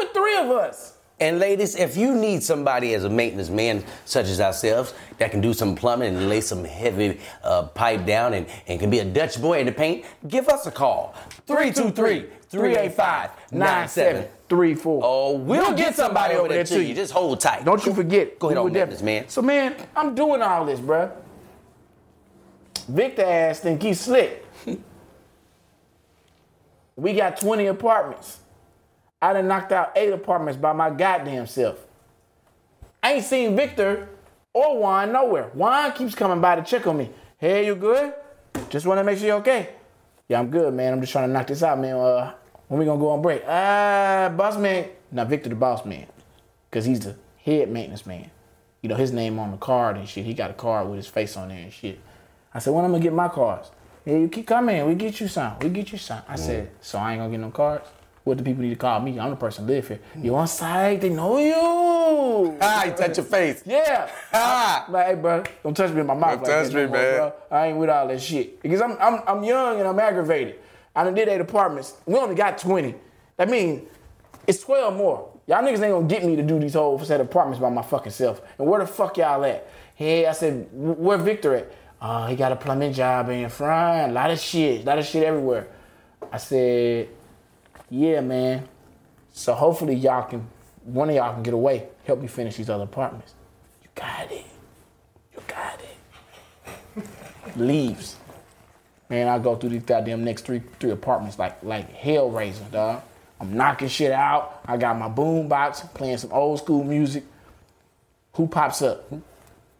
even three of us. And ladies, if you need somebody as a maintenance man such as ourselves that can do some plumbing and lay some heavy uh, pipe down and, and can be a Dutch boy in the paint, give us a call. 323-385-9734. Oh, we'll, get somebody over there to you. Just hold tight. Don't you forget. Go ahead on, maintenance definitely- man. So man, I'm doing all this, bruh. Victor ass think he's slick. *laughs* we got 20 apartments. I done knocked out eight apartments by my goddamn self. I ain't seen Victor or Juan nowhere. Juan keeps coming by to check on me. Hey, you good? Just want to make sure you're okay. Yeah, I'm good, man. I'm just trying to knock this out, man. Uh, when we gonna go on break? Uh, boss man. Now Victor the boss man, cause he's the head maintenance man. You know his name on the card and shit. He got a card with his face on there and shit. I said, when I'm gonna get my cards? Yeah, you keep coming. We get you some. We get you some. I said, so I ain't gonna get no cards. What do people need to call me? I'm the person live here. You on site? They know you. Ah, you touch your face. Yeah. Ah. Like, hey, bro, don't touch me in my mouth. Don't like touch me, no more, man. Bro. I ain't with all that shit. Because I'm, I'm, I'm young and I'm aggravated. I done did eight apartments. We only got 20. That means it's 12 more. Y'all niggas ain't gonna get me to do these whole set of apartments by my fucking self. And where the fuck y'all at? Hey, I said, where Victor at? Uh, he got a plumbing job in front. A lot of shit. A lot of shit everywhere. I said, yeah, man. So hopefully y'all can, one of y'all can get away, help me finish these other apartments. You got it. You got it. Leaves. Man, I go through these goddamn next three three apartments like like hell Hellraiser, dog. I'm knocking shit out. I got my boom box playing some old school music. Who pops up?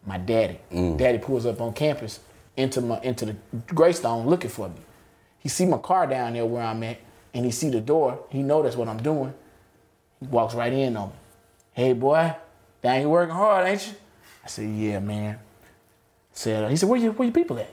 My daddy. Mm. Daddy pulls up on campus into my into the Greystone looking for me. He see my car down there where I'm at, and he see the door. He know that's what I'm doing. He walks right in on me. Hey boy, down here working hard, ain't you? I said, yeah, man. Said he said, where you where your people at?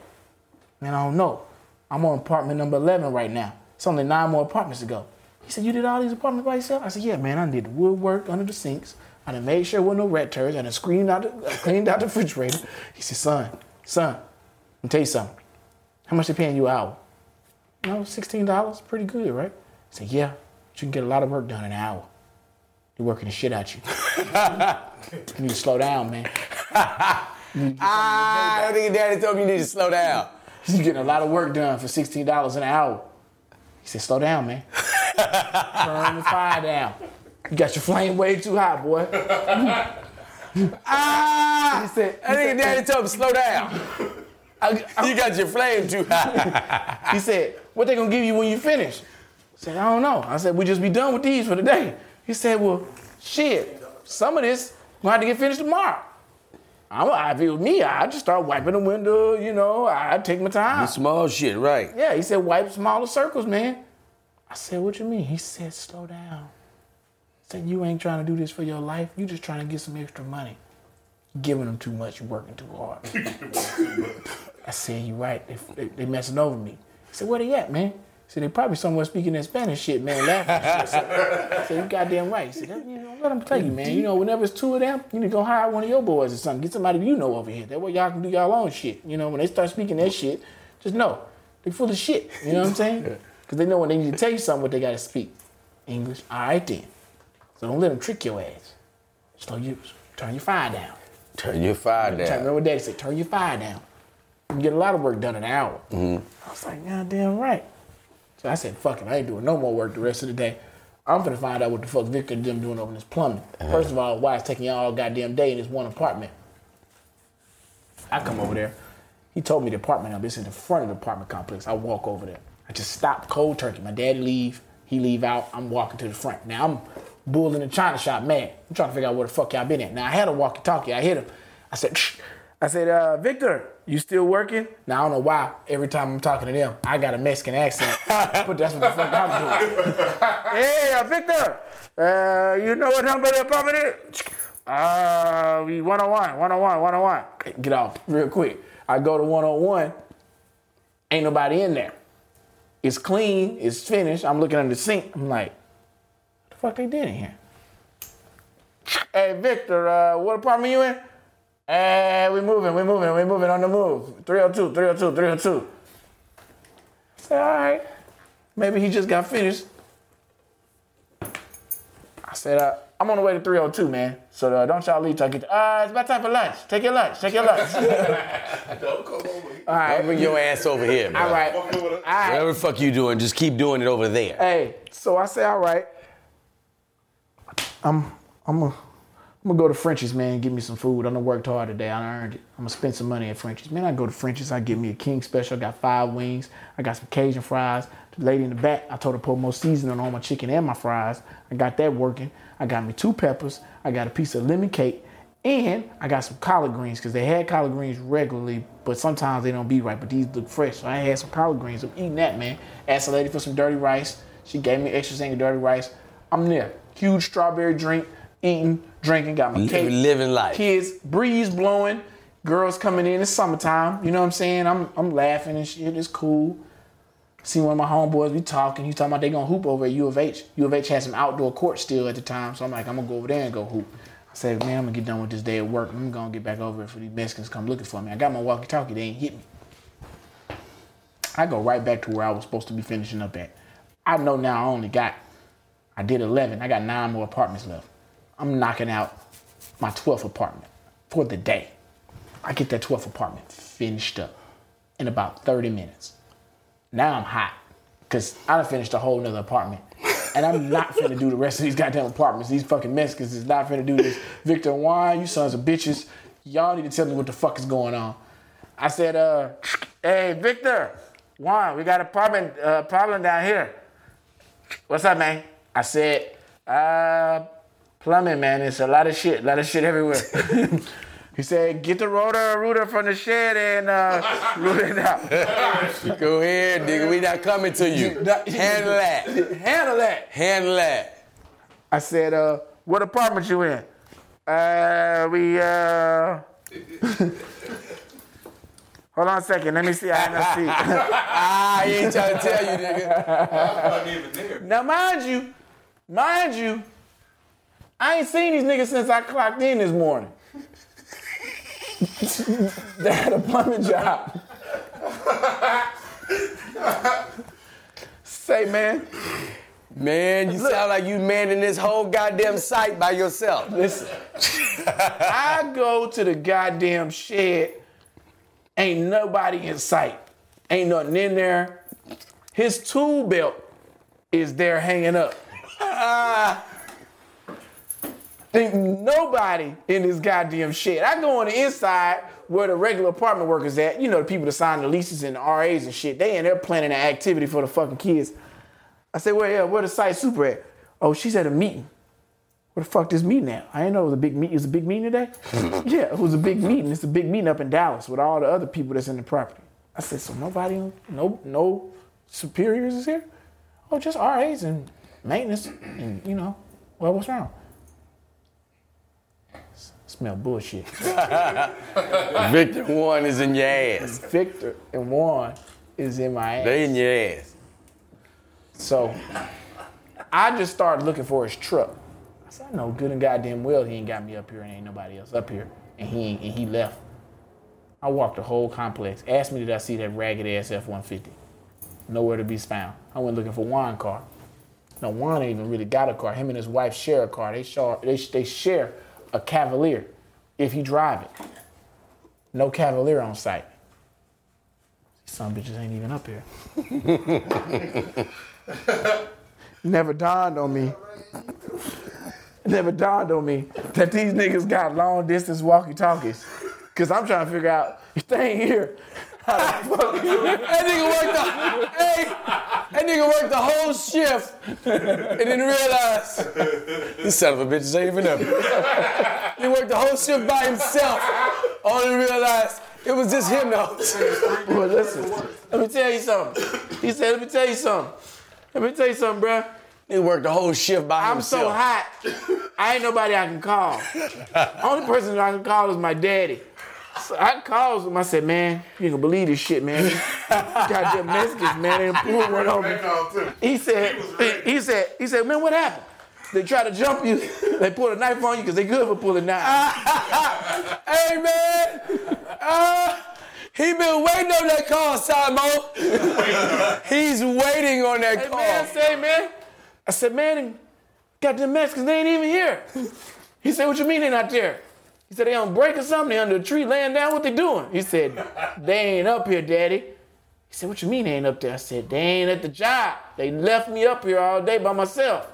Man, I don't know. I'm on apartment number 11 right now. It's only nine more apartments to go. He said, you did all these apartments by yourself? I said, yeah, man, I did the woodwork under the sinks. I done made sure there were no rat turds. I done screened out the, uh, cleaned out the *laughs* refrigerator. He said, son, son, let me tell you something. How much they paying you an hour? You know, $16, pretty good, right? He said, yeah, but you can get a lot of work done in an hour. They're working the shit out you. *laughs* you need to slow down, man. *laughs* Ah, I think daddy told me you need to slow down. *laughs* You're getting a lot of work done for sixteen dollars an hour. He said, "Slow down, man. Turn the fire down. You got your flame way too hot, boy." Ah, He said, I think daddy told me slow down. I- I- You got your flame too high. *laughs* he said, "What they gonna give you when you finish?" I said, "I don't know." I said, "We just be done with these for the day." He said, "Well, shit, some of this gonna have to get finished tomorrow." I'm, if it was me, I'd just start wiping the window. You know, I'd take my time. Small shit, right? Yeah, he said wipe smaller circles, man. I said, what you mean? He said, slow down. He said, you ain't trying to do this for your life. You just trying to get some extra money. Giving them too much. You working too hard. *laughs* I said, you right. They, they, they messing over me. He said, where they at, man? Said, they probably somewhere speaking that Spanish shit, man, laughing. I said, you goddamn right. He said, you know, let them tell you, man. You know, whenever it's two of them, you need to go hire one of your boys or something. Get somebody you know over here. That way y'all can do y'all own shit. You know, when they start speaking that shit, just know they full of shit. You know what I'm saying? Because they know when they need to tell you something, what they got to speak. English. All right then. So don't let them trick your ass. So you turn your fire down. Turn your fire Turn, down. remember what daddy said, turn your fire down. Get a lot of work done in an hour. Mm-hmm. I was like, God damn right. So I said, fuck it, I ain't doing no more work the rest of the day. I'm gonna find out what the fuck Victor and them doing over in this plumbing. Uh-huh. First of all, why it's taking y'all all goddamn day in this one apartment. I come over there. He told me the apartment number. It's in the front of the apartment complex. I walk over there. I just stop cold turkey. My daddy leave. He leave out. I'm walking to the front. Now I'm bull in the china shop, man. I'm trying to figure out where the fuck y'all been at. Now I had a walkie-talkie. I hit him. I said, I said, uh, Victor, you still working? Now I don't know why. Every time I'm talking to them, I got a Mexican accent. *laughs* but that's what the fuck I'm doing. hey, uh, Victor, uh, you know what number the apartment is? Uh, we 101, 101, 101. Get off real quick. I go to 101. Ain't nobody in there. It's clean. It's finished. I'm looking under the sink. I'm like, what the fuck they did in here? Hey, Victor, uh, what apartment are you in? Hey, we moving, we moving, we moving on the move. 302, 302, 302. I said, all right. Maybe he just got finished. I said, uh, I'm on the way to 302, man. So uh, don't y'all leave till I get. Uh, it's about time for lunch. Take your lunch. Take your lunch. all *laughs* Don't come over here. right. Bring your ass over here, bro. All right. Walk over there. All right. Whatever the fuck you doing, just keep doing it over there. Hey, so I say, all right. I'm, I'm gonna, I'm gonna go to Frenchy's, man. Get me some food. I done worked hard today. I earned it. I'm gonna spend some money at Frenchy's, man. I go to Frenchy's. I get me a king special. I got five wings. I got some Cajun fries. The lady in the back, I told her to put more seasoning on my chicken and my fries. I got that working. I got me two peppers. I got a piece of lemon cake. And I got some collard greens because they had collard greens regularly, but sometimes they don't be right. But these look fresh. So I had some collard greens. I'm eating that, man. Asked the lady for some dirty rice. She gave me extra thing of dirty rice. I'm there. Huge strawberry drink, eating, drinking, got my cake. Living, living life. Kids, breeze blowing, girls coming in. It's summertime. You know what I'm saying? I'm I'm laughing and shit. It's cool. See one of my homeboys, we talking. He's talking about they gonna hoop over at U of H. U of H had some outdoor court still at the time, so I'm like, I'm gonna go over there and go hoop. I said, man, I'm gonna get done with this day at work. I'm gonna get back over for these Mexicans come looking for me. I got my walkie-talkie. They ain't hit me. I go right back to where I was supposed to be finishing up at. I know now I only got, I did 11. I got nine more apartments left. I'm knocking out my 12th apartment for the day. I get that 12th apartment finished up in about 30 minutes. Now I'm hot because I done finished a whole nother apartment. And I'm not *laughs* finna do the rest of these goddamn apartments. These fucking Mexicans is not finna do this. Victor and Juan, you sons of bitches. Y'all need to tell me what the fuck is going on. I said, uh, hey, Victor, Juan, we got a problem, uh, problem down here. What's up, man? I said, uh, plumbing, man. It's a lot of shit, a lot of shit everywhere. *laughs* he said, get the rotor rooter from the shed and uh, *laughs* root it out. Go ahead, nigga. We not coming to you. Handle that. Handle that. Handle that. I said, uh, what apartment you in? Uh, we, uh. *laughs* Hold on a second. Let me see. I haven't seen. Ah, he ain't trying to tell you, nigga. I'm not even there. Now, mind you, mind you, I ain't seen these niggas since I clocked in this morning. *laughs* they had a plumbing job. *laughs* Say, man, Man, you sound like you manning this whole goddamn site by yourself. listen. *laughs* I go to the goddamn shed, ain't nobody in sight, ain't nothing in there. His tool belt is there hanging up. Ain't nobody in this goddamn shit. I go on the inside where the regular apartment workers at. You know, the people that sign the leases and the RAs and shit. They in there planning an activity for the fucking kids. I said, where, yeah, where the site super at? Oh, she's at a meeting. Where the fuck this meeting at? I didn't know it was a big meeting. It was a big meeting today? *laughs* yeah, it was a big meeting. It's a big meeting up in Dallas with all the other people that's in the property. I said, so nobody, no, no superiors is here? Oh, just RAs and maintenance and, you know, well, what's wrong? Smell bullshit. *laughs* Victor Juan is in your ass. Victor and Juan is in my ass. They in your ass. So I just started looking for his truck. I said, I know good and goddamn well he ain't got me up here and ain't nobody else up here. And he and he left. I walked the whole complex. Asked me did I see that ragged ass F-150. Nowhere to be found. I went looking for Juan car. No, Juan ain't even really got a car. Him and his wife share a car. They share, they, they share a Cavalier if he drive it. No Cavalier on site. Some bitches ain't even up here. *laughs* Never dawned on me. Never dawned on me that these niggas got long distance walkie talkies. Cause I'm trying to figure out if they ain't here. How the fuck That nigga worked the hey, that nigga worked the whole shift and didn't realize this son of a bitch ain't even up. He worked the whole shift by himself. Only realized it was just him though. Well, listen, let me tell you something. He said, let me tell you something. Let me tell you something, bruh. He worked the whole shift by himself. I'm so hot. I ain't nobody I can call. Only person I can call is my daddy. So I called him. I said, man, you ain't gonna believe this shit, man. Goddamn Mexicans, man. They pulled one on me. He said, he, he said, he said, man, what happened? They try to jump you. *laughs* They pull a knife on you because they good for pulling knives. *laughs* Hey man, uh, he been waiting on that call, Simon. *laughs* He's waiting on that Hey, call. man, say, man. I said, man, got goddamn Mexicans, they ain't even here. He said, what you mean they not there? He said, they on break or something? They under a tree laying down? What they doing? He said, they ain't up here, daddy. He said, what you mean they ain't up there? I said, they ain't at the job. They left me up here all day by myself.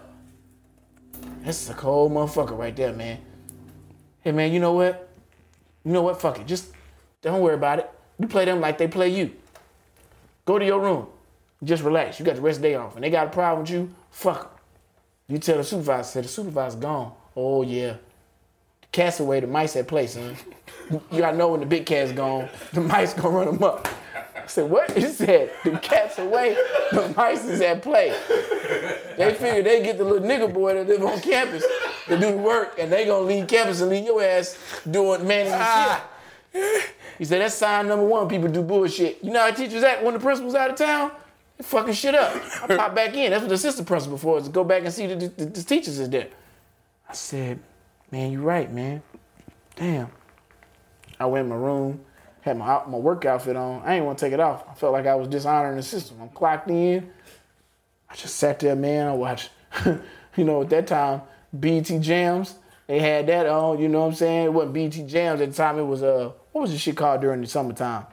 This is a cold motherfucker right there, man. Hey, man, you know what? You know what? Fuck it. Just don't worry about it. You play them like they play you. Go to your room. Just relax. You got the rest of the day off. And they got a problem with you, fuck 'em. You tell the supervisor, say the supervisor's gone. Oh, yeah. The cat's away, the mice at play, son. You gotta know when the big cat's gone, the mice gonna run them up. I said, what? He said, the cat's away, the mice is at play. They figure they get the little nigga boy that live on campus to do the work, and they gonna leave campus and leave your ass doing manning the ah. shit. He said, that's sign number one, people do bullshit. You know how teachers act when the principal's out of town? They fucking shit up. I pop back in. That's what the assistant principal for, is to go back and see that the, the, the teachers is there. I said, man, you're right, man. Damn. I went in my room, had my my work outfit on. I didn't want to take it off. I felt like I was dishonoring the system. I'm clocked in. I just sat there, man. I watched, *laughs* you know, at that time, BT Jams. They had that on, you know what I'm saying? It wasn't BT Jams at the time. It was, uh, what was the shit called during the summertime?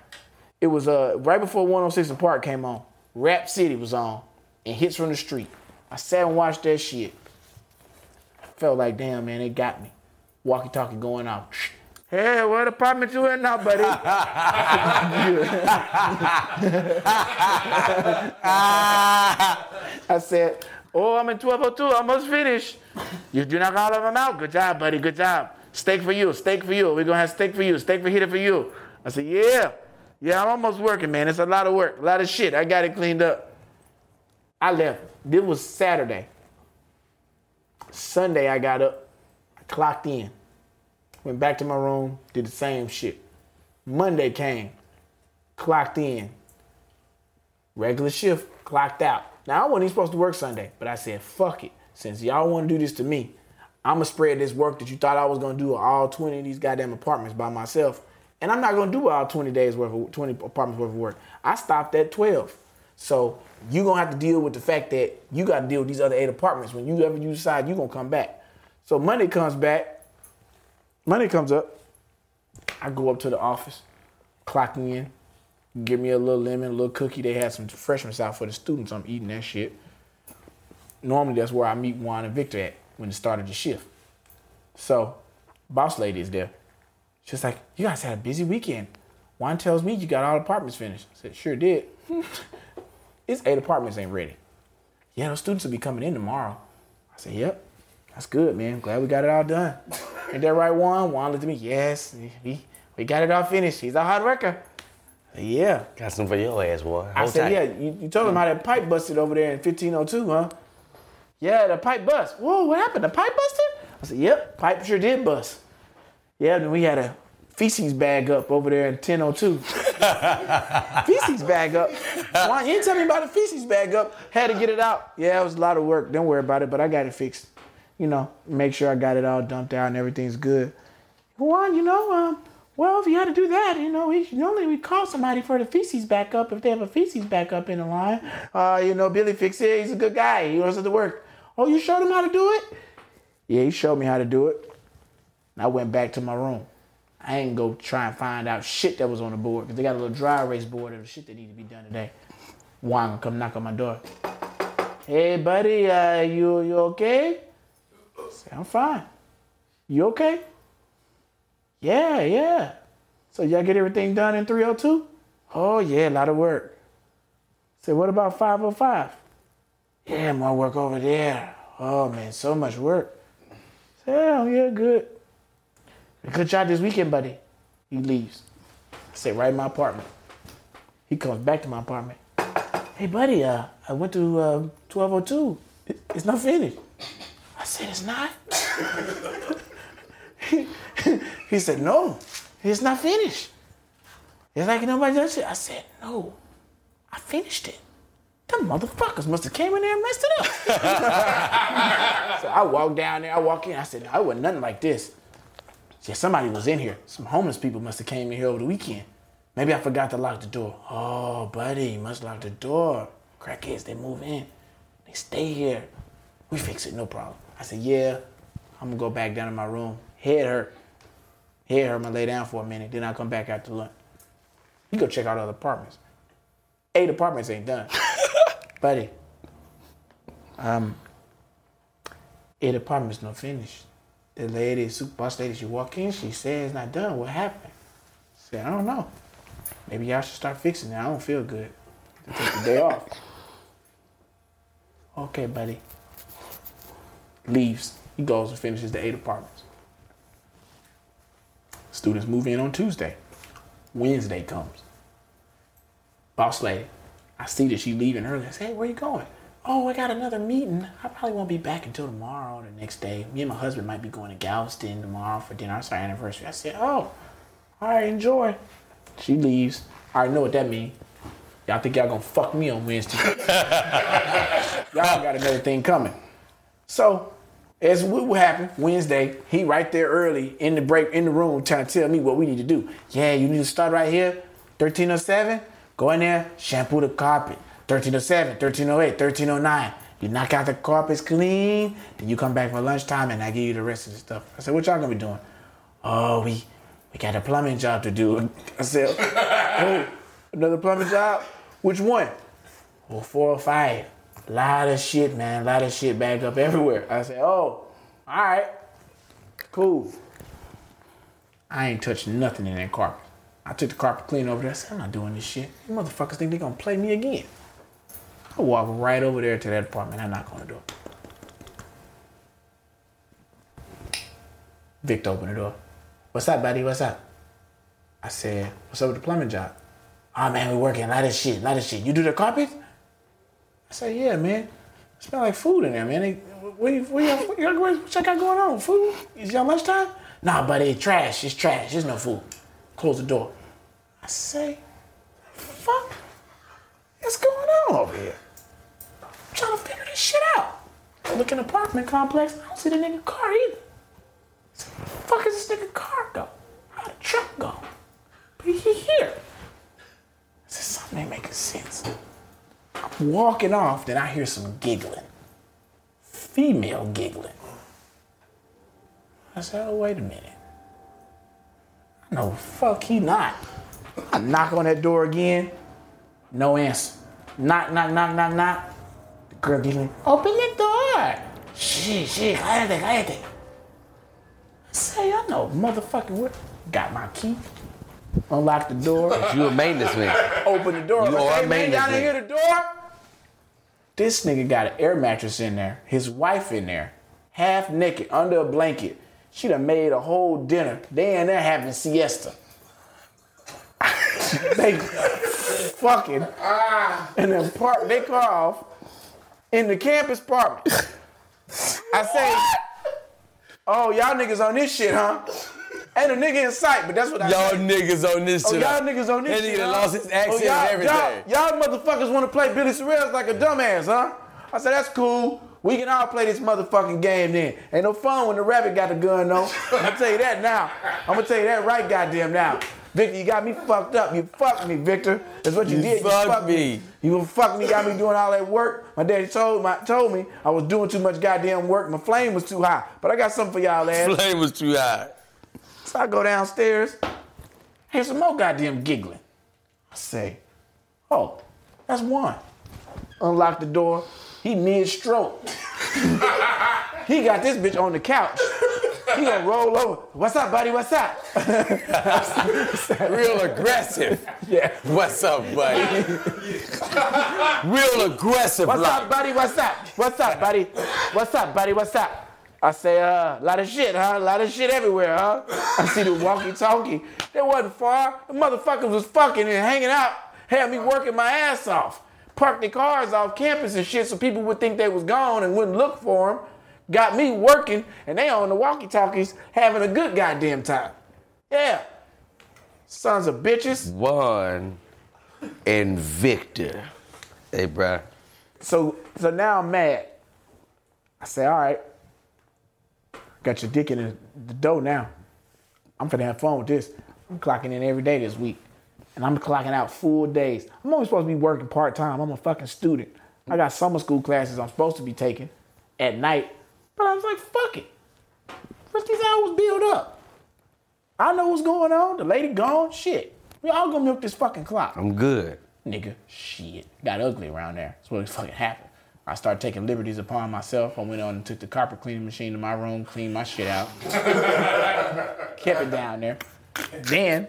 It was uh, right before 106 and Park came on. Rap City was on and Hits from the Street. I sat and watched that shit. Felt like, damn, man, it got me. Walkie talkie going off. *laughs* Hey, what apartment you in now, buddy? *laughs* I said, Oh, I'm in 1202. Almost finished. You do knock all of them out. Good job, buddy. Good job. Steak for you. Steak for you. We're to have steak for you. Steak for heater for you. I said, yeah. Yeah, I'm almost working, man. It's a lot of work. A lot of shit. I got it cleaned up. I left. This was Saturday. Sunday, I got up. I clocked in. Went back to my room. Did the same shit. Monday came. Clocked in. Regular shift. Clocked out. Now, I wasn't even supposed to work Sunday, but I said, fuck it. Since y'all want to do this to me, I'm going to spread this work that you thought I was going to do all 20 of these goddamn apartments by myself. And I'm not going to do all 20 days worth of 20 apartments worth of work. I stopped at 12. So you're to have to deal with the fact that you got to deal with these other eight apartments when you ever you decide you're to come back. So Monday comes back. Monday comes up. I go up to the office, clocking in, give me a little lemon, a little cookie. They had some refreshments out for the students. I'm eating that shit. Normally, that's where I meet Juan and Victor at when it started the shift. So, boss lady is there. She's like, You guys had a busy weekend. Juan tells me you got all apartments finished. I said, Sure did. *laughs* It's eight apartments ain't ready. Yeah, those students will be coming in tomorrow. I said, Yep, that's good, man. Glad we got it all done. Ain't that right, Juan? Juan looked at me, Yes, we, we got it all finished. He's a hard worker. Said, yeah. Got some for your ass, boy. I Hold said, tight. yeah, you, you told him how that pipe busted over there in 1502, huh? Yeah, the pipe bust. Whoa, what happened? The pipe busted? I said, yep, pipe sure did bust. Yeah, then we had a feces bag up over there in 1002. *laughs* feces bag up. Why you didn't tell me about the feces bag up? Had to get it out. Yeah, it was a lot of work. Don't worry about it, but I got it fixed. You know, make sure I got it all dumped out and everything's good. Juan, you know, um, well, if you had to do that, you know, we normally we call somebody for the feces backup if they have a feces backup in the line. Uh, you know, Billy fix it. He's a good guy. He knows how to work. Oh, you showed him how to do it? Yeah, he showed me how to do it. I went back to my room. I ain't go try and find out shit that was on the board because they got a little dry erase board of the shit that need to be done today. Gonna come knock on my door. Hey, buddy, uh, you you okay? Say, I'm fine. You okay? Yeah, yeah. So y'all get everything done in 302? Oh yeah, a lot of work. Say, what about 505? Yeah, more work over there. Oh man, so much work. Say, oh yeah, good. Good job this weekend, buddy. He leaves. I sit right in my apartment. He comes back to my apartment. Hey, buddy, uh, I went to uh, 1202. It- It's not finished. I said, it's not? *laughs* he said, no, it's not finished. It's like nobody does it. I said, no, I finished it. Them motherfuckers must have came in there and messed it up. *laughs* so I walked down there, I walk in, I said, no, it wasn't nothing like this. Yeah, somebody was in here. Some homeless people must have came in here over the weekend. Maybe I forgot to lock the door. Oh, buddy, you must lock the door. Crackheads, they move in. They stay here. We fix it, no problem. I said, yeah, I'm gonna go back down to my room. Head hurt. Head hurt, I'm gonna lay down for a minute. Then I'll come back after lunch. You go check out other apartments. Eight apartments ain't done. *laughs* buddy, um, eight apartments not finished. The lady, super boss lady, she walk in, she says not done. What happened? I said, I don't know. Maybe y'all should start fixing it. I don't feel good. Take the day off. *laughs* Okay, buddy. Leaves. He goes and finishes the eight apartments. Students move in on Tuesday. Wednesday comes. Boss lady. I see that she leaving early. I say, hey, where you going? Oh, I got another meeting. I probably won't be back until tomorrow or the next day. Me and my husband might be going to Galveston tomorrow for dinner. It's our anniversary. I said, oh, all right, enjoy. She leaves. I already know what that means. Y'all think y'all gonna fuck me on Wednesday. *laughs* y'all got another thing coming. So, as what what happened Wednesday, he right there early in the break in the room trying to tell me what we need to do. Yeah, you need to start right here, 1307. Go in there, shampoo the carpet. 1307, 1308, 1309. You knock out the carpets clean, then you come back for lunchtime and I give you the rest of the stuff. I said, what y'all gonna be doing? Oh, we we got a plumbing job to do. *laughs* I said, oh, another plumbing job? Which one? Well, four or five. A Lot of shit, man. A lot of shit back up everywhere. I said, oh, all right, cool. I ain't touched nothing in that carpet. I took the carpet clean over there. I said, I'm not doing this shit. You motherfuckers think they gonna play me again. I walk right over there to that apartment. I knock on the door. Victor opened the door. What's up, buddy? What's up? I said, What's up with the plumbing job? Oh man, we working a lot of shit, a lot of shit. You do the carpet? I said, Yeah, man. It Smell like food in there, man. They, what, you, what, you, what, what you got going on? Food? Is y'all lunchtime? Nah, buddy, trash. It's trash. There's no food. Close the door. I say, fuck? What's going on over here? I'm trying to figure this shit out. Look in the apartment complex. I don't see the nigga car either. Said, where the fuck is this nigga car go? How'd the truck go? But he here. I said, something ain't making sense. I'm walking off, then I hear some giggling. Female giggling. I said, oh, wait a minute. No, fuck, he not. I knock on that door again. No answer. Knock, knock, knock, knock, knock. The girl giggling, open the door. Shit, shit, cállate, cállate. Say, I know, motherfucking what? Got my key. Unlock the door. *laughs* You a maintenance man. Open the door. You are say, a hey, man, y'all didn't hear the door? This nigga got an air mattress in there. His wife in there, half naked, under a blanket. She done made a whole dinner. They in there having siesta. *laughs* they fucking ah. and then park their car off in the campus apartment. I say, oh y'all niggas on this shit, huh? Ain't a nigga in sight, but that's what I said. Y'all say. niggas on this Oh, shit. y'all niggas on this That shit. nigga huh? lost his accent oh, y'all, and everything. Y'all, y'all motherfuckers want to play Billy Sorrells like a dumbass, huh? I said, that's cool. We can all play this motherfucking game then. Ain't no fun when the rabbit got the gun, though. I'm gonna tell you that now. I'm gonna tell you that right goddamn now. Victor, you got me fucked up. You fucked me, Victor. That's what you, You did. fucked you fucked me. You fucked me, got me doing all that work. My daddy told, my, told me I was doing too much goddamn work. My flame was too high. But I got something for y'all, ass. Flame was too high. So I go downstairs, hear some more goddamn giggling. I say, oh, that's Juan. Unlock the door. He mid stroke. *laughs* he got this bitch on the couch. He gonna roll over. What's up, buddy? What's up? Real aggressive. Yeah. What's up, buddy? Real aggressive. What's like. up, buddy? What's up? What's up, buddy? What's up, buddy? What's up? I say, uh, a lot of shit, huh? A lot of shit everywhere, huh? I see the walkie-talkie. It wasn't far. The motherfuckers was fucking and hanging out. Had me working my ass off. Parked the cars off campus and shit so people would think they was gone and wouldn't look for them. Got me working and they on the walkie-talkies having a good goddamn time. Yeah. Sons of bitches. Juan and Victor. Hey, bruh. So so now I'm mad. I say, all right, got your dick in the, dough now. I'm finna have fun with this. I'm clocking in every day this week. And I'm clocking out full days. I'm only supposed to be working part-time. I'm a fucking student. I got summer school classes I'm supposed to be taking at night. But I was like, fuck it. Let these hours build up. I know what's going on. The lady gone. Shit. We all gonna milk this fucking clock I'm good. nigga, shit, got ugly around there. That's what fucking happened. I started taking liberties upon myself. I went on and took the carpet cleaning machine to my room, cleaned my shit out, *laughs* kept it down there. Then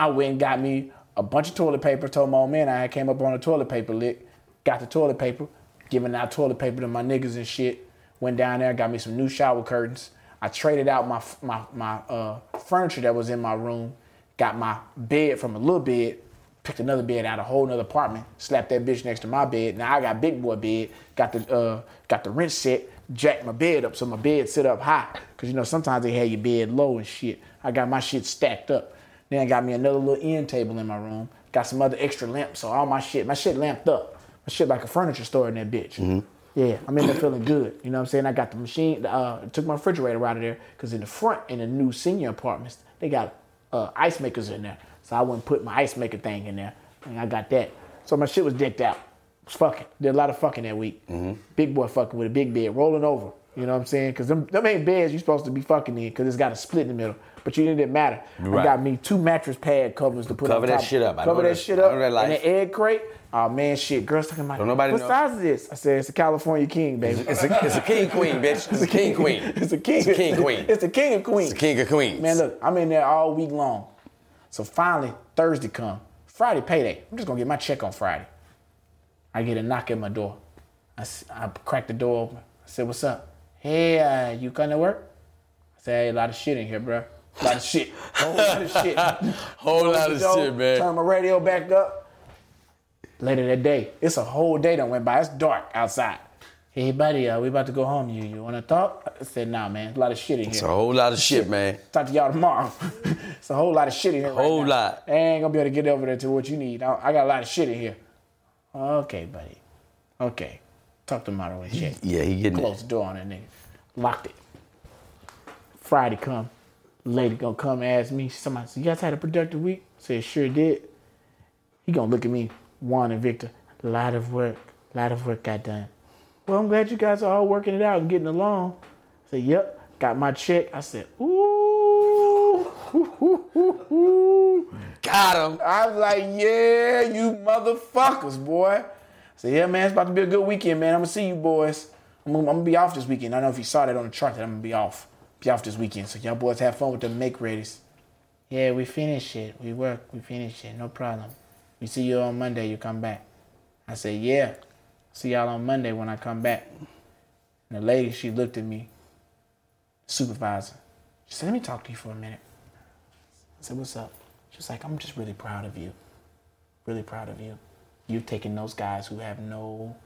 I went and got me a bunch of toilet paper. Told my old man I came up on a toilet paper lick. Got the toilet paper, giving out toilet paper to my niggas and shit. Went down there, got me some new shower curtains. I traded out my my my uh, furniture that was in my room. Got my bed from a little bed, picked another bed out of a whole nother apartment, slapped that bitch next to my bed. Now I got big boy bed, got the uh, got the wrench set, jacked my bed up so my bed sit up high. Cause you know sometimes they have your bed low and shit. I got my shit stacked up. Then I got me another little end table in my room. Got some other extra lamps, so all my shit, my shit lamped up. My shit like a furniture store in that bitch. Yeah, I'm in there feeling good. You know what I'm saying? I got the machine, uh, took my refrigerator out of there because in the front, in the new senior apartments, they got uh, ice makers in there. So I went and put my ice maker thing in there, and I got that. So my shit was decked out. Was fucking. Did a lot of fucking that week. Big boy fucking with a big bed, rolling over. You know what I'm saying? Because them, them ain't beds you're supposed to be fucking in because it's got a split in the middle. But you didn't matter. I Right. got me two mattress pad covers to put on. Cover on that shit up. I Cover that that- shit up. know that And the egg crate. Oh man, shit. Girls talking about Don't nobody what know. size is this? I said it's a California king, baby. It's a, it's a king queen, bitch. It's a king queen. *laughs* It's a king. It's a king queen. It's a king of queens. It's a king of queens. Man, look, I'm in there all week long. So finally, Thursday come. Friday payday. I'm just gonna get my check on Friday. I get a knock at my door. I, I crack the door open. I said, "What's up? Hey, uh, you come to work?" I said, "Hey, a lot of shit in here, bro. A lot of shit. Whole lot of shit. *laughs* Whole lot of shit, man. Turn my radio back up. Later that day, it's a whole day that went by. It's dark outside. Hey, buddy, uh, we about to go home. You you want to talk? I said, Nah, man. A lot of shit in here. It's a whole lot of shit, man. Talk to y'all tomorrow. *laughs* it's a whole lot of shit in here. Whole right lot. I ain't gonna be able to get over there to what you need. I, I got a lot of shit in here. Okay, buddy. Okay. Talk tomorrow and check. Yeah, he getting. Closed the door on that nigga. Locked it. Friday come. Lady gonna come ask me. Somebody said, You guys had a productive week? I said, Sure did. He gonna look at me, Juan and Victor. A lot of work. A lot of work got done. Well, I'm glad you guys are all working it out and getting along. I said, Yep. Got my check. I said, Ooh. *laughs* Got him. I was like, yeah, you motherfuckers, boy. Said, yeah, man, it's about to be a good weekend, man. I'm gonna see you boys. I'm gonna, I'm gonna be off this weekend. I don't know if you saw that on the chart that I'm gonna be off. Be off this weekend. So y'all boys have fun with the make readies. Yeah, we finish it. We work. We finish it. No problem. We see you on Monday. You come back. I said, yeah. See y'all on Monday when I come back. And the lady, she looked at me, supervisor. She said, let me talk to you for a minute. I said, what's up? She's like, I'm just really proud of you. Really proud of you. You've taken those guys who have no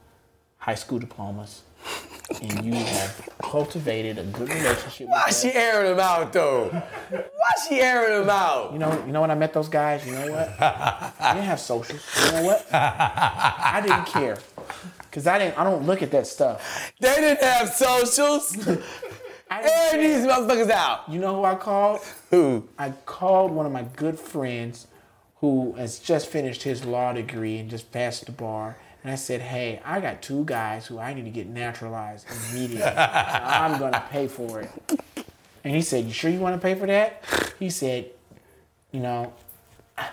high school diplomas and you have cultivated a good relationship Why with she them. airing him out though? Why she airing him out? You know, you know when I met those guys, you know what? I didn't have socials. You know what? I didn't care. Cause I didn't I don't look at that stuff. They didn't have socials. *laughs* Air these motherfuckers out. You know who I called? Who? I called one of my good friends who has just finished his law degree and just passed the bar. And I said, hey, I got two guys who I need to get naturalized immediately. *laughs* I'm going to pay for it. And he said, you sure you want to pay for that? He said, you know, I-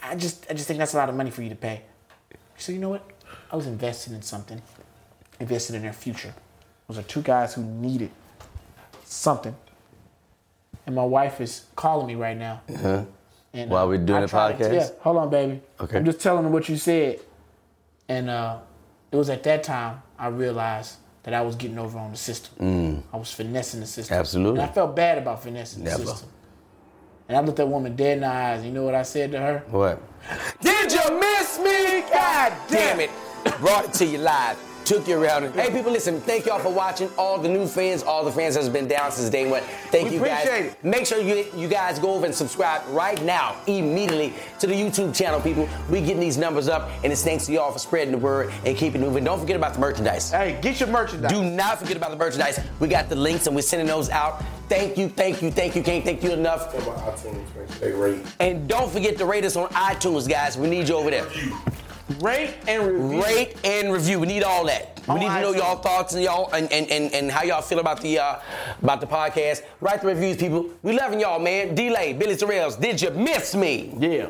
I just, I just think that's a lot of money for you to pay. He said, you know what? I was investing in something, invested in their future. Those are two guys who needed something and my wife is calling me right now. Uh-huh. And. While we're doing I the to- podcast? yeah, hold on, baby. Okay. I'm just telling her what you said. And uh, it was at that time I realized that I was getting over on the system. I was finessing the system. Mm. Absolutely. And I felt bad about finessing Never. the system. And I looked that woman dead in the eyes. You know what I said to her? What? Did you miss me? God damn it. Brought it to you live. Took you around. it. Hey, people, listen, thank y'all for watching. All the new fans, all the fans that's been down since day one. Thank We you guys. appreciate it. Make sure you, you guys go over and subscribe right now, immediately, to the YouTube channel, people. We getting these numbers up, and it's thanks to y'all for spreading the word and keeping it moving. Don't forget about the merchandise. Hey, get your merchandise. Do not forget about the merchandise. We got the links and we're sending those out. Thank you, thank you, thank you. Can't thank you enough. About iTunes, make sure they. And don't forget to rate us on iTunes, guys. We need you over there. Rate and review. Rate and review. We need all that. We need to know y'all thoughts and y'all and, and, and, and how y'all feel about the uh, about the podcast. Write the reviews, people. We loving y'all, man. D'lai, Billy Sorrells. Did you miss me? Yeah.